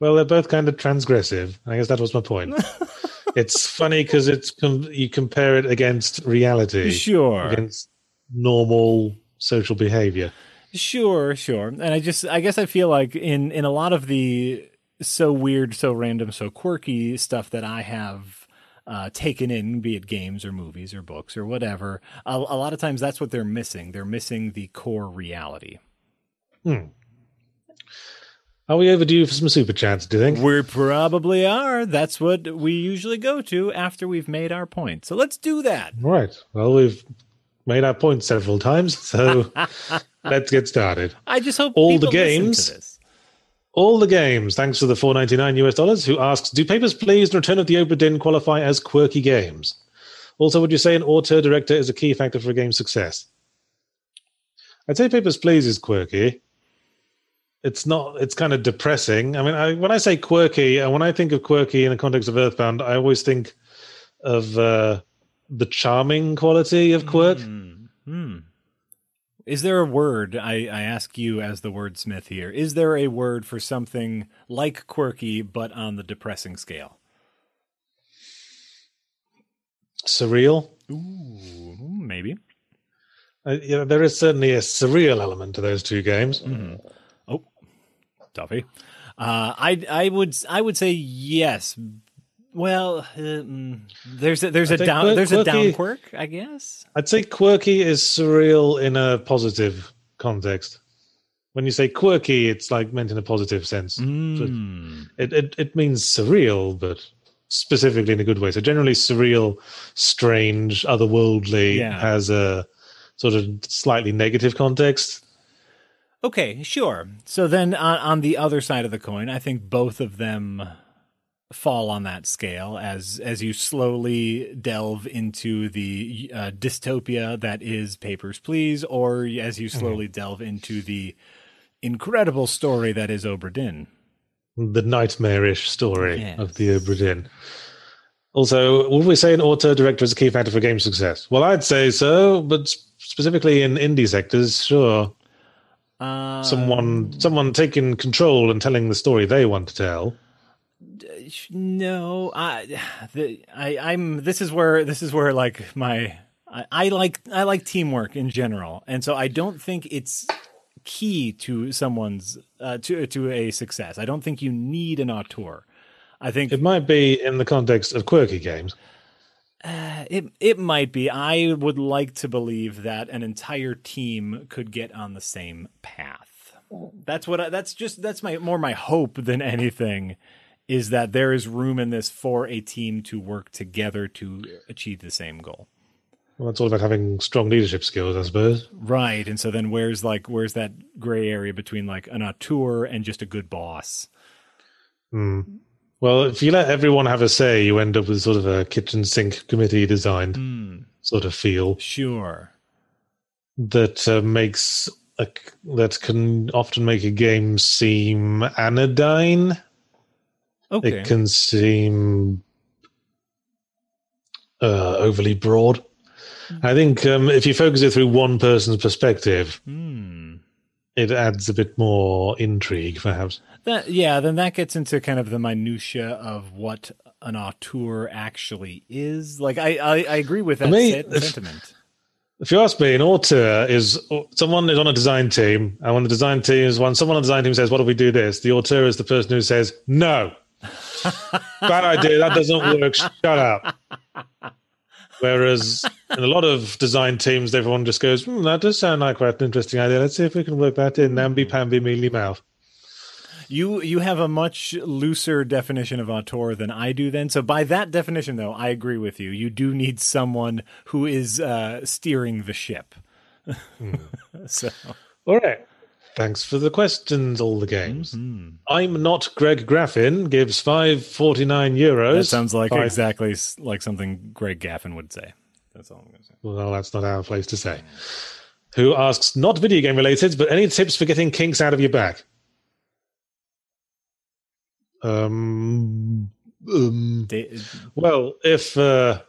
Well, they're both kind of transgressive. I guess that was my point. it's funny because it's com- you compare it against reality, Sure. against normal social behavior. Sure, sure. And I just I guess I feel like in in a lot of the so weird, so random, so quirky stuff that I have uh, taken in, be it games or movies or books or whatever, a, a lot of times that's what they're missing. They're missing the core reality. Are we overdue for some super chats? Do you think? We probably are. That's what we usually go to after we've made our point. So let's do that. Right. Well, we've made our point several times, so let's get started. I just hope All the games? All the games, thanks to the 499 US dollars, who asks, do Papers, Please and Return of the Obra Dinn qualify as quirky games? Also, would you say an auteur director is a key factor for a game's success? I'd say Papers, Please is quirky. It's not, it's kind of depressing. I mean, I, when I say quirky, and when I think of quirky in the context of Earthbound, I always think of uh, the charming quality of quirk. Hmm. Is there a word, I, I ask you as the wordsmith here, is there a word for something like quirky but on the depressing scale? Surreal. Ooh, maybe. Uh, yeah, there is certainly a surreal element to those two games. Oh, Duffy. Uh, I I would I would say yes. Well, mm, there's a, there's a down there's a down quirk, I guess. I'd say quirky is surreal in a positive context. When you say quirky, it's like meant in a positive sense. Mm. It, it it means surreal, but specifically in a good way. So generally, surreal, strange, otherworldly Yeah. has a sort of slightly negative context. Okay, sure. So then on, on the other side of the coin, I think both of them fall on that scale as as you slowly delve into the uh, dystopia that is Papers Please, or as you slowly delve into the incredible story that is Obra Dinn. The nightmarish story Yes. of the Obra Dinn. Also, would we say an auteur director is a key factor for game success? Well, I'd say so, but specifically in indie sectors, sure. Uh, someone someone taking control and telling the story they want to tell. No, I, the, I, I'm. This is where this is where like my, I, I like I like teamwork in general, and so I don't think it's key to someone's uh, to to a success. I don't think you need an auteur. I think It might be in the context of quirky games. it it might be. I would like to believe that an entire team could get on the same path. That's what I, that's just that's my more my hope than anything is that there is room in this for a team to work together to achieve the same goal. Well, it's all about having strong leadership skills, I suppose. Right. And so then where's like where's that gray area between like an auteur and just a good boss? Well, if you let everyone have a say, you end up with sort of a kitchen sink committee designed sort of feel Sure. that uh, makes a, that can often make a game seem anodyne. Okay. It can seem uh, overly broad. I think um, if you focus it through one person's perspective, Hmm. it adds a bit more intrigue, perhaps. That yeah, then that gets into kind of the minutia of what an auteur actually is. Like I I, I agree with that me, sen- if- sentiment. If you ask me, an auteur is someone is on a design team, and when the design team is when someone on the design team says, "What if we do this?" The auteur is the person who says, "No, bad idea. That doesn't work. Shut up." Whereas in a lot of design teams, everyone just goes, hmm, "That does sound like quite an interesting idea. Let's see if we can work that in." Namby pamby mealy mouth. You you have a much looser definition of auteur than I do. Then, so by that definition, though, I agree with you. You do need someone who is uh, steering the ship. so All right. Thanks for the questions, all the games. I'm not Greg Graffin. Gives five forty nine euros. that sounds like Five- exactly like something Greg Graffin would say. That's all I'm going to say. Well, that's not our place to say. Who asks, not video game related, but any tips for getting kinks out of your back? Um, um well, if uh,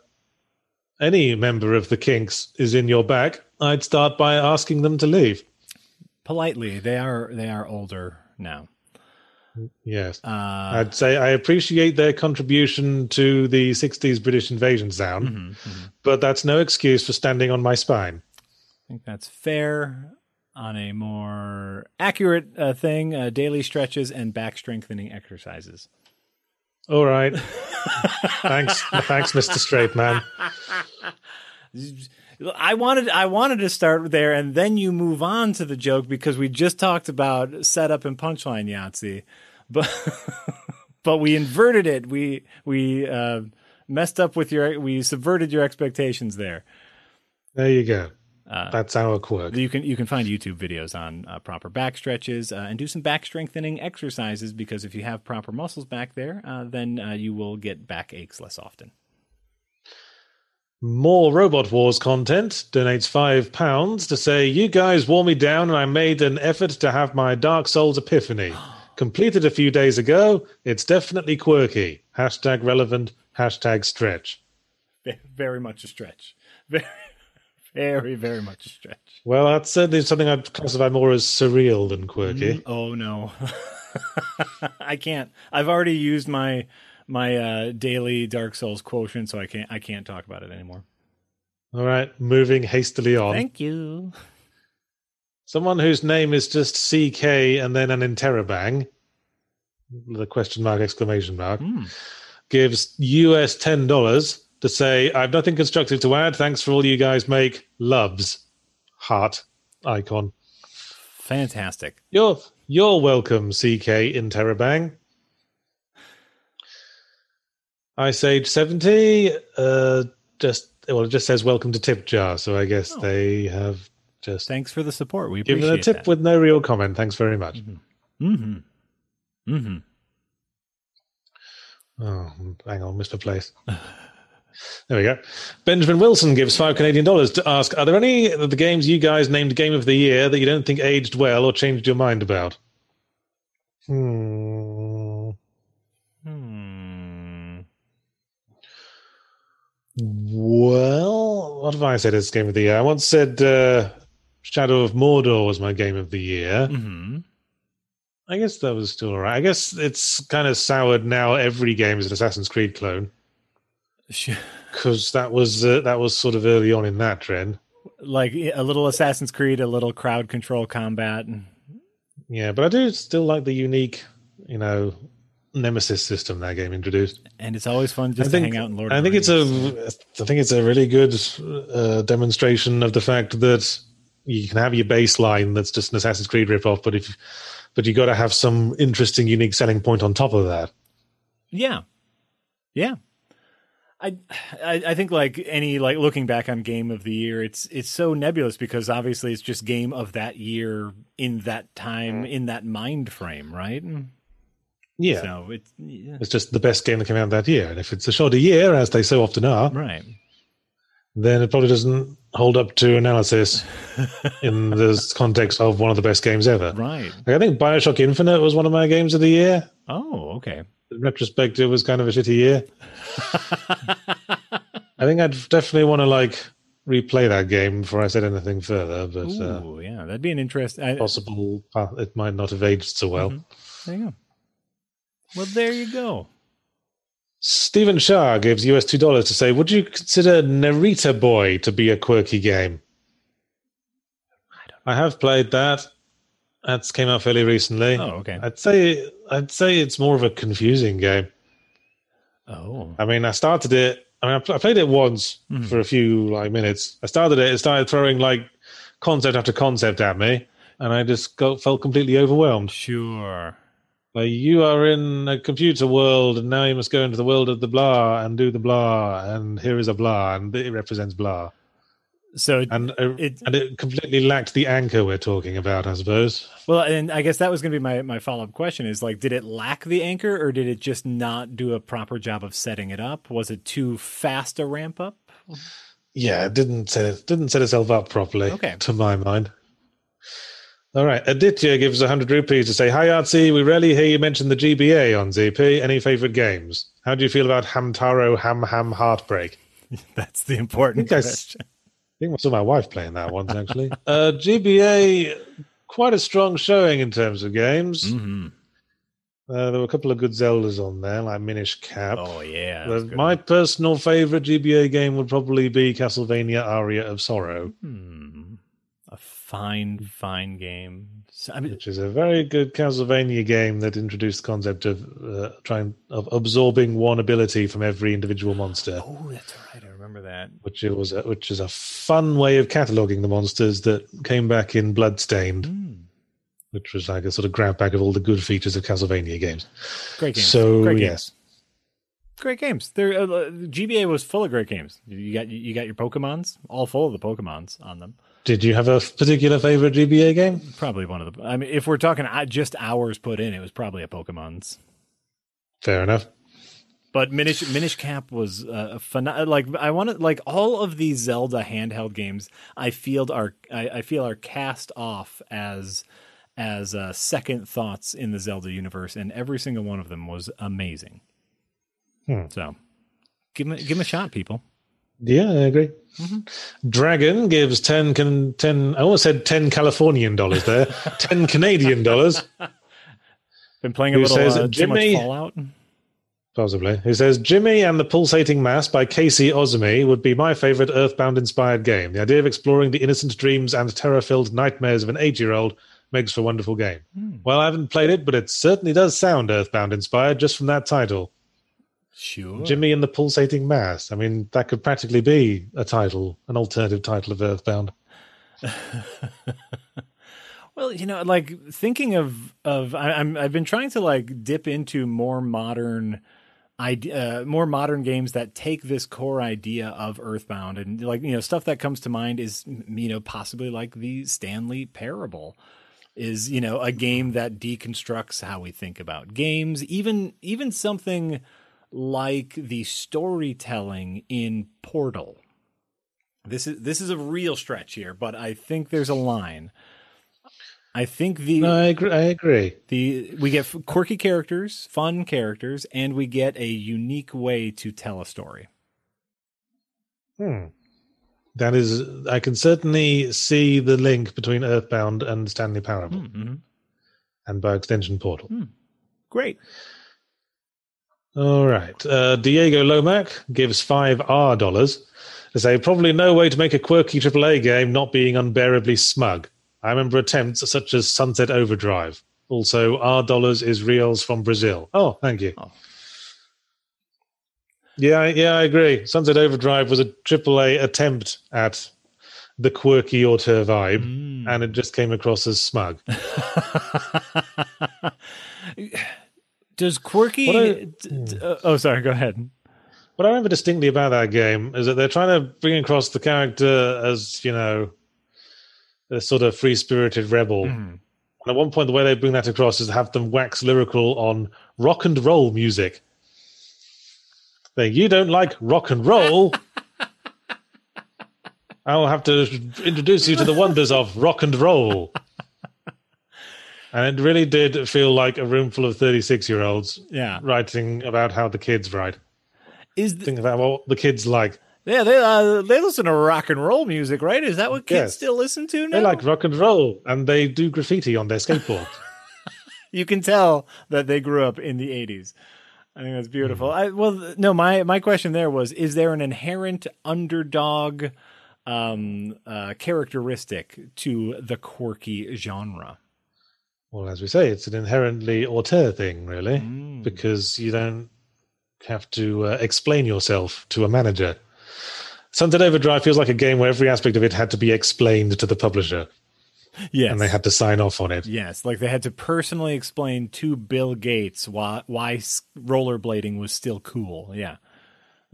any member of the kinks is in your back, I'd start by asking them to leave. Politely, they are they are older now. Yes. Uh, I'd say I appreciate their contribution to the 60s British invasion sound, Mm-hmm, but that's no excuse for standing on my spine. I think that's fair. On a more accurate uh, thing, uh, daily stretches and back strengthening exercises. All right. thanks, thanks, Mr. Straight Man. I wanted I wanted to start there, and then you move on to the joke because we just talked about setup and punchline Yahtzee, but but we inverted it. We we uh, messed up with your we subverted your expectations there. There you go. Uh, That's it works. You can you can find YouTube videos on uh, proper back stretches uh, and do some back strengthening exercises because if you have proper muscles back there, uh, then uh, you will get back aches less often. More Robot Wars content donates five pounds to say, You guys wore me down and I made an effort to have my Dark Souls epiphany. Completed a few days ago. It's definitely quirky. Hashtag relevant. Hashtag stretch. Very much a stretch. Very very very much a stretch. Well, that's certainly something I'd classify more as surreal than quirky. Mm, oh no, I can't. I've already used my my uh, daily Dark Souls quotient, so I can't I can't talk about it anymore. All right, moving hastily on. Thank you. Someone whose name is just CK and then an interrobang, the question mark exclamation mark, gives US ten dollars to say, I've nothing constructive to add. Thanks for all you guys make. Loves. Heart icon. Fantastic. You're you're welcome, CK interrobang. Ice Age 70, uh just well, it just says welcome to tip jar, so I guess they have just Thanks for the support. We appreciate given a tip that. with no real comment. Thanks very much. mm-hmm. Mm-hmm. Oh, hang on, a place. There we go. Benjamin Wilson gives five Canadian dollars to ask: Are there any of the games you guys named Game of the Year that you don't think aged well or changed your mind about? Hmm. Well, what have I said as Game of the Year? I once said uh, Shadow of Mordor was my Game of the Year. Mm-hmm. I guess that was still alright. I guess it's kind of soured now. Every game is an Assassin's Creed clone because that was uh, that was sort of early on in that trend. like a little Assassin's Creed, a little crowd control combat. Yeah, but I do still like the unique, you know, nemesis system that game introduced. And it's always fun just I think, to hang out in Lord. I of think the it's a, I think it's a really good uh, demonstration of the fact that you can have your baseline that's just an Assassin's Creed ripoff, but if, but you got to have some interesting, unique selling point on top of that. Yeah. Yeah. I, I I think like any like looking back on game of the year, it's it's so nebulous because obviously it's just game of that year in that time in that mind frame, right? Yeah. So it's yeah, It's just the best game that came out that year. And if it's a shorter year, as they so often are, right. then it probably doesn't hold up to analysis in the context of one of the best games ever. Right. Like, I think Bioshock Infinite was one of my games of the year. Oh, okay. In retrospect, it was kind of a shitty year. I think I'd definitely want to like replay that game before I said anything further, but uh, yeah, that'd be an interest. I, possible uh, it might not have aged so well. there you go. Well, there you go. Stephen Shah gives US two dollars to say, "Would you consider Narita Boy to be a quirky game?" I have played that. That's came out fairly recently. Oh, okay. I'd say I'd say it's more of a confusing game. Oh, I mean, I started it. I mean, I pl- I played it once Mhm. for a few like minutes. I started it. It started throwing like concept after concept at me, and I just got, felt completely overwhelmed. sure. Like you are in a computer world, and now you must go into the world of the blah and do the blah, and here is a blah, and it represents blah, So, and uh, It- and it completely lacked the anchor we're talking about, I suppose. well, and I guess that was going to be my my follow up question: is like, did it lack the anchor, or did it just not do a proper job of setting it up? Was it too fast a ramp up? Yeah, it didn't set it didn't set itself up properly, Okay. to my mind. All right, Aditya gives 100 rupees to say, Hi, Artsy. We rarely hear you mention the GBA on ZP. Any favorite games? How do you feel about Hamtaro Ham Ham Heartbreak? That's the important I think I question. I think I saw my wife playing that once, actually. uh, GBA, quite a strong showing in terms of games. hmm Uh, there were a couple of good Zeldas on there, like Minish Cap. Oh yeah, my personal favorite GBA game would probably be Castlevania Aria of Sorrow. Hmm. Fine, fine game. So, I mean, which is a very good Castlevania game that introduced the concept of uh, trying of absorbing one ability from every individual monster, oh, that's right. I remember that. which it was a, which is a fun way of cataloging the monsters that came back in Bloodstained, Hmm. which was like a sort of grab bag of all the good features of Castlevania games. Great games. So great yes, games. Great games. There, uh, GBA was full of great games. You got you got your Pokemons, all full of the Pokemons on them. Did you have a particular favorite GBA game? Probably one of the. I mean, if we're talking uh, just hours put in, it was probably a Pokemon's. Fair enough. But Minish Minish Cap was uh, a fun. Like I want to like all of these Zelda handheld games. I feel are I, I feel are cast off as as uh, second thoughts in the Zelda universe, and every single one of them was amazing. Hmm. So give them give them a shot, people. Yeah, I agree. Dragon gives 10, can, 10, I almost said 10 Californian dollars there, 10 Canadian dollars. Been playing a Who little says, uh, too much "Jimmy?" Fallout. Possibly. He says Jimmy and the Pulsating Mass by Casey Ozumi would be my favorite Earthbound inspired game. The idea of exploring the innocent dreams and terror filled nightmares of an eight year old makes for a wonderful game. Well, I haven't played it, but it certainly does sound Earthbound inspired just from that title. Sure, Jimmy and the Pulsating Mass. I mean, that could practically be a title, an alternative title of Earthbound. Well, you know, like thinking of of I, I'm I've been trying to like dip into more modern idea, uh, more modern games that take this core idea of Earthbound and like you know stuff that comes to mind is you know possibly like the Stanley Parable is you know a game that deconstructs how we think about games, even even something like the storytelling in Portal. This is this is a real stretch here, but I think there's a line. I think the No, I agree. I agree. the we get quirky characters, fun characters, and we get a unique way to tell a story. Hmm. That is, I can certainly see the link between Earthbound and Stanley Parable, Mm-hmm. and by extension, Portal. Great. All right. Uh, Diego Lomac gives five R dollars to say probably no way to make a quirky AAA game not being unbearably smug. I remember attempts such as Sunset Overdrive. Also, R dollars is reals from Brazil. Oh, thank you. Oh. Yeah, yeah, I agree. Sunset Overdrive was a AAA attempt at the quirky auteur vibe, Mm. and it just came across as smug. Does quirky? I- d- uh, oh, sorry. Go ahead. what I remember distinctly about that game is that they're trying to bring across the character as you know a sort of free spirited rebel. Mhm. And at one point, the way they bring that across is to have them wax lyrical on rock and roll music. Saying, you don't like rock and roll? I'll have to introduce you to the wonders of rock and roll. And it really did feel like a room full of 36 year olds Yeah. writing about how the kids write. Is th- Think about what the kids like. yeah they uh, they listen to rock and roll music, right? Is that what kids Yes. still listen to now? They like rock and roll and they do graffiti on their skateboard. you can tell that they grew up in the 80s i think that's beautiful Mm-hmm. I, well no my my question there was is there an inherent underdog um uh characteristic to the quirky genre well, as we say, it's an inherently auteur thing, really, Mm. because you don't have to uh, explain yourself to a manager. Sunset Overdrive feels like a game where every aspect of it had to be explained to the publisher, yes and they had to sign off on it. yes like they had to personally explain to bill gates why why rollerblading was still cool yeah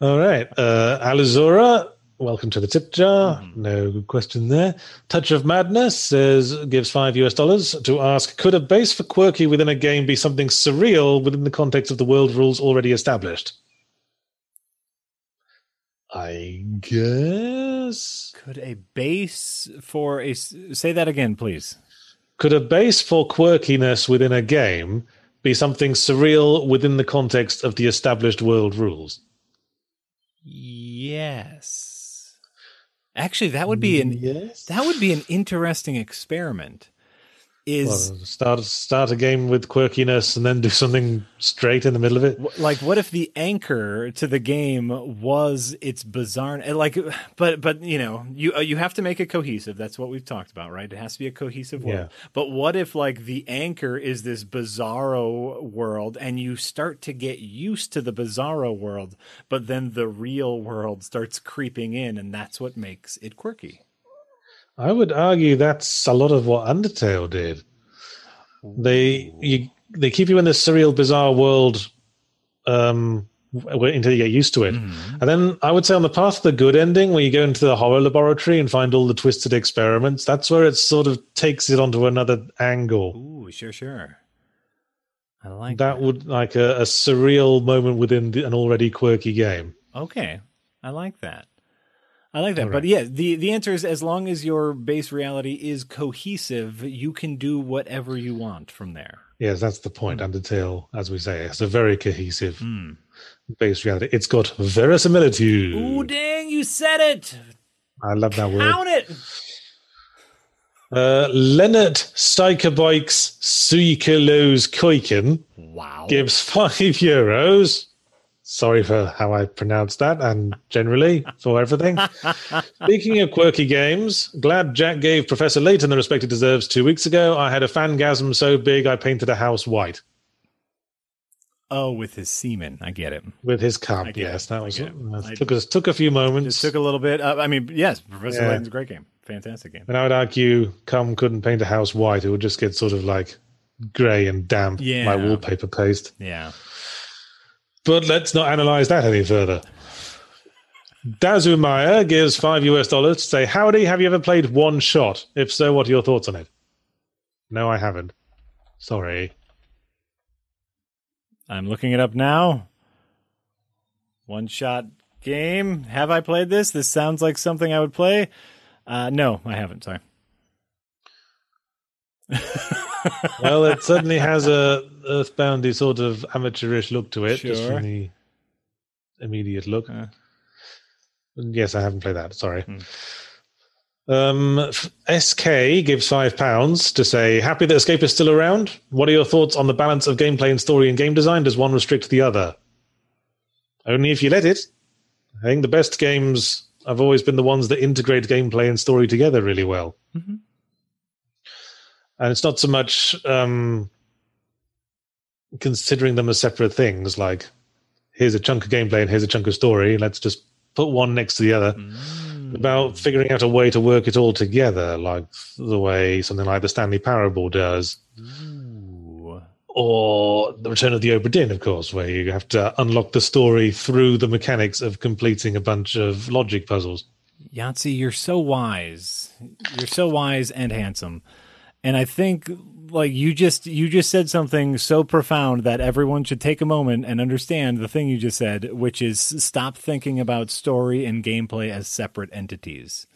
All right. Uh, Alizura, welcome to the tip jar. Mm-hmm. No question there. Touch of Madness says gives five US dollars to ask Could a base for quirky within a game be something surreal within the context of the world rules already established? I guess. could a base for a say that again please Could a base for quirkiness within a game be something surreal within the context of the established world rules? yes actually that would be an yes. That would be an interesting experiment. Is Well, start start a game with quirkiness and then do something straight in the middle of it. like what if the anchor to the game was its bizarre like but but you know you uh, you have to make it cohesive. That's what we've talked about right? It has to be a cohesive world. But what if like the anchor is this bizarro world and you start to get used to the bizarro world but then the real world starts creeping in and that's what makes it quirky I would argue that's a lot of what Undertale did. They you they keep you in this surreal, bizarre world um, until you get used to it, Mm-hmm. and then I would say on the path to the good ending, where you go into the horror laboratory and find all the twisted experiments, that's where it sort of takes it onto another angle. ooh sure sure I like That would like a, a surreal moment within the, an already quirky game. Okay. I like that. I like that. But yeah, the, the answer is as long as your base reality is cohesive, you can do whatever you want from there. Yes, that's the point. Undertale, as we say, it's a very cohesive Hmm. base reality. It's got verisimilitude. Ooh, dang, you said it. I love that word. Count it. Uh, Leonard Stikerbikes Suikelos Koiken Wow. gives five euros. Sorry for how I pronounced that and generally for everything. Speaking of quirky games, glad Jack gave Professor Layton the respect he deserves two weeks ago. I had a fangasm so big I painted a house white Oh, with his semen. I get it. with his cum. Yes, it. that was it. uh, took us took a few moments. It took a little bit. Uh, I mean, yes, Professor Yeah. Layton's a great game. Fantastic game. and I would argue cum couldn't paint a house white. It would just get sort of like grey and damp, Yeah. like wallpaper paste. Yeah. But let's not analyze that any further. Dazu Meyer gives five US dollars to say, Howdy, have you ever played one shot? If so, what are your thoughts on it? No, I haven't. Sorry. I'm looking it up now. One shot game. Have I played this? This sounds like something I would play. Uh, no, I haven't. Sorry. Well, it certainly has a earthboundy sort of amateurish look to it, just from the immediate look. Uh. Yes, I haven't played that. Sorry. Hmm. Um, SK gives five pounds to say, "Happy that Escape is still around. What are your thoughts on the balance of gameplay and story and game design? Does one restrict the other? Only if you let it. I think the best games have always been the ones that integrate gameplay and story together really well. Mhm. And it's not so much um, considering them as separate things. Like, here's a chunk of gameplay and here's a chunk of story. Let's just put one next to the other Mm. about figuring out a way to work it all together, like the way something like the Stanley Parable does, Ooh. or The Return of the Obra Dinn, of course, where you have to unlock the story through the mechanics of completing a bunch of logic puzzles. Yahtzee, you're so wise. You're so wise and handsome. And I think like you just you just said something so profound that everyone should take a moment and understand the thing you just said, which is stop thinking about story and gameplay as separate entities.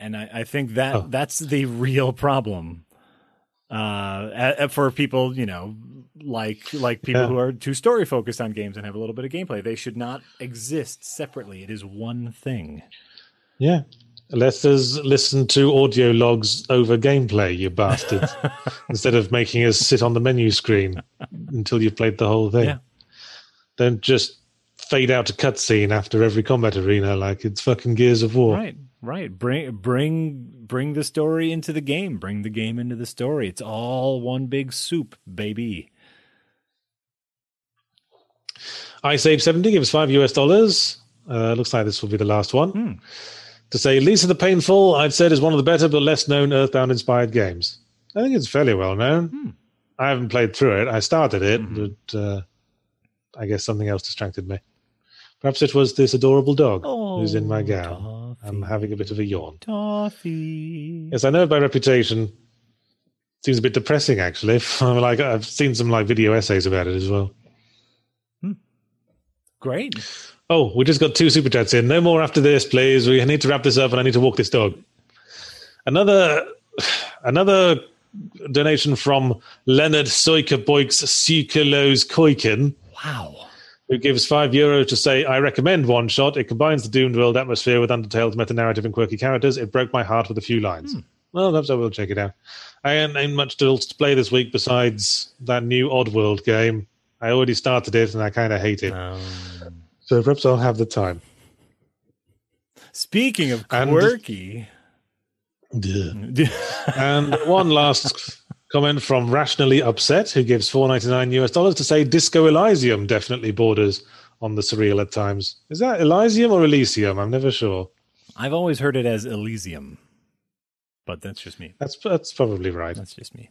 And I, I think that oh. that's the real problem uh, for people, you know, like like people yeah. who are too story focused on games and have a little bit of gameplay. They should not exist separately. It is one thing. Yeah. Let us listen to audio logs over gameplay, you bastard, instead of making us sit on the menu screen until you've played the whole thing. Yeah. Don't just fade out a cutscene after every combat arena like it's fucking Gears of War. Right. Right. Bring bring bring the story into the game. Bring the game into the story. It's all one big soup, baby. I Age 70 gives five US dollars. Uh, looks like this will be the last one. Hmm. To say Lisa the Painful, I'd said is one of the better but less known Earthbound inspired games. I think it's fairly well known. Hmm. I haven't played through it. I started it, mm-hmm. but uh, I guess something else distracted me. Perhaps it was this adorable dog oh, who's in my gown. I'm having a bit of a yawn. Toffee. Yes, I know by reputation. Seems a bit depressing, actually. I'm like I've seen some like video essays about it as well. Hmm. Great. Oh, we just got two super chats in. No more after this, please. We need to wrap this up, and I need to walk this dog. Another, another donation from Leonard Soika Boix Sukelos Koikin. Wow who gives five euro to say, I recommend OneShot. It combines the doomed world atmosphere with Undertale's meta narrative and quirky characters. It broke my heart with a few lines. Hmm. Well, perhaps I will check it out. I ain't much to play this week besides that new Oddworld game. I already started it and I kind of hate it. Um, so perhaps I'll have the time. Speaking of quirky. And, and one last Comment from Rationally Upset, who gives 4.99 US dollars to say Disco Elysium definitely borders on the surreal at times. Is that Elysium or Elysium? I'm never sure. I've always heard it as Elysium, but that's just me. That's that's probably right. That's just me.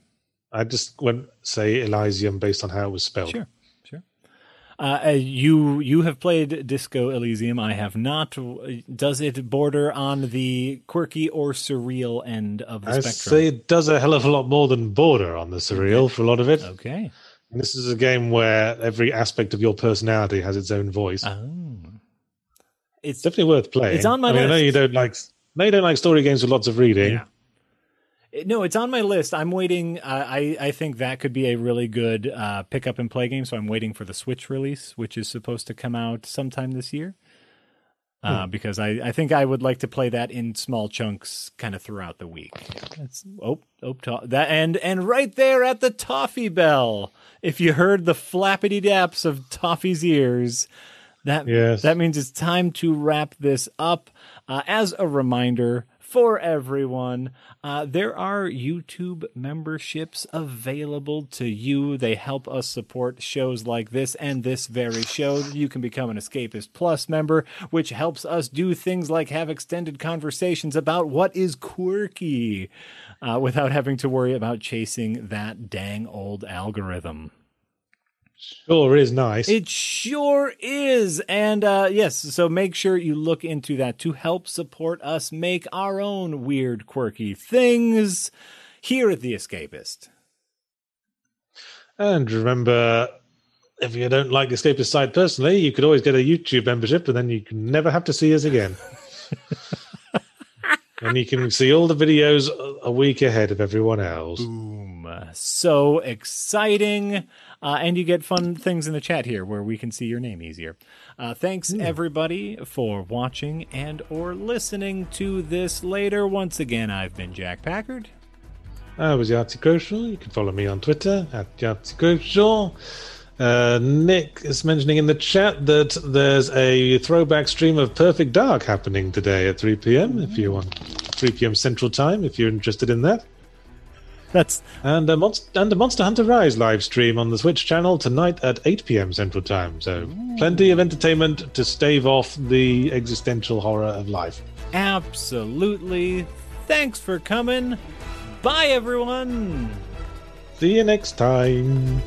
I just went say Elysium based on how it was spelled. Sure. Uh, you you have played Disco Elysium. I have not. Does it border on the quirky or surreal end of the I spectrum? say it does a hell of a lot more than border on the surreal for a lot of it. Okay. And this is a game where every aspect of your personality has its own voice. Oh. It's definitely worth playing. It's on my I mean, list. I know you don't like. No, you don't like story games with lots of reading. Yeah. No, it's on my list. I'm waiting. Uh, I I think that could be a really good uh, pick up and play game. So I'm waiting for the Switch release, which is supposed to come out sometime this year. Uh, hmm. Because I, I think I would like to play that in small chunks, kind of throughout the week. That's oh oh to- that and and right there at the toffee bell. If you heard the flappity daps of Toffee's ears, that yes. that means it's time to wrap this up. Uh, as a reminder, for everyone. Uh, there are YouTube memberships available to you. They help us support shows like this and this very show. You can become an Escapist Plus member, which helps us do things like have extended conversations about what is quirky uh, without having to worry about chasing that dang old algorithm. Sure is nice. It sure is. And uh, yes, so make sure you look into that to help support us make our own weird, quirky things here at The Escapist. And remember, if you don't like the Escapist site personally, you could always get a YouTube membership and then you can never have to see us again. and you can see all the videos a week ahead of everyone else. Boom. So exciting. Uh, and you get fun things in the chat here where we can see your name easier. Uh, thanks mm. everybody for watching and or listening to this later. Once again, I've been Jack Packard. I was Yahtzee. You can follow me on Twitter at Yahtzee. Uh, Nick is mentioning in the chat that there's a throwback stream of Perfect Dark happening today at 3 p.m. If you want 3 p.m. Central Time, if you're interested in that. That's and uh, a monster and a Monster Hunter Rise live stream on the Switch channel tonight at 8 p.m. Central Time. So Ooh. plenty of entertainment to stave off the existential horror of life. Absolutely. Thanks for coming. Bye, everyone. See you next time.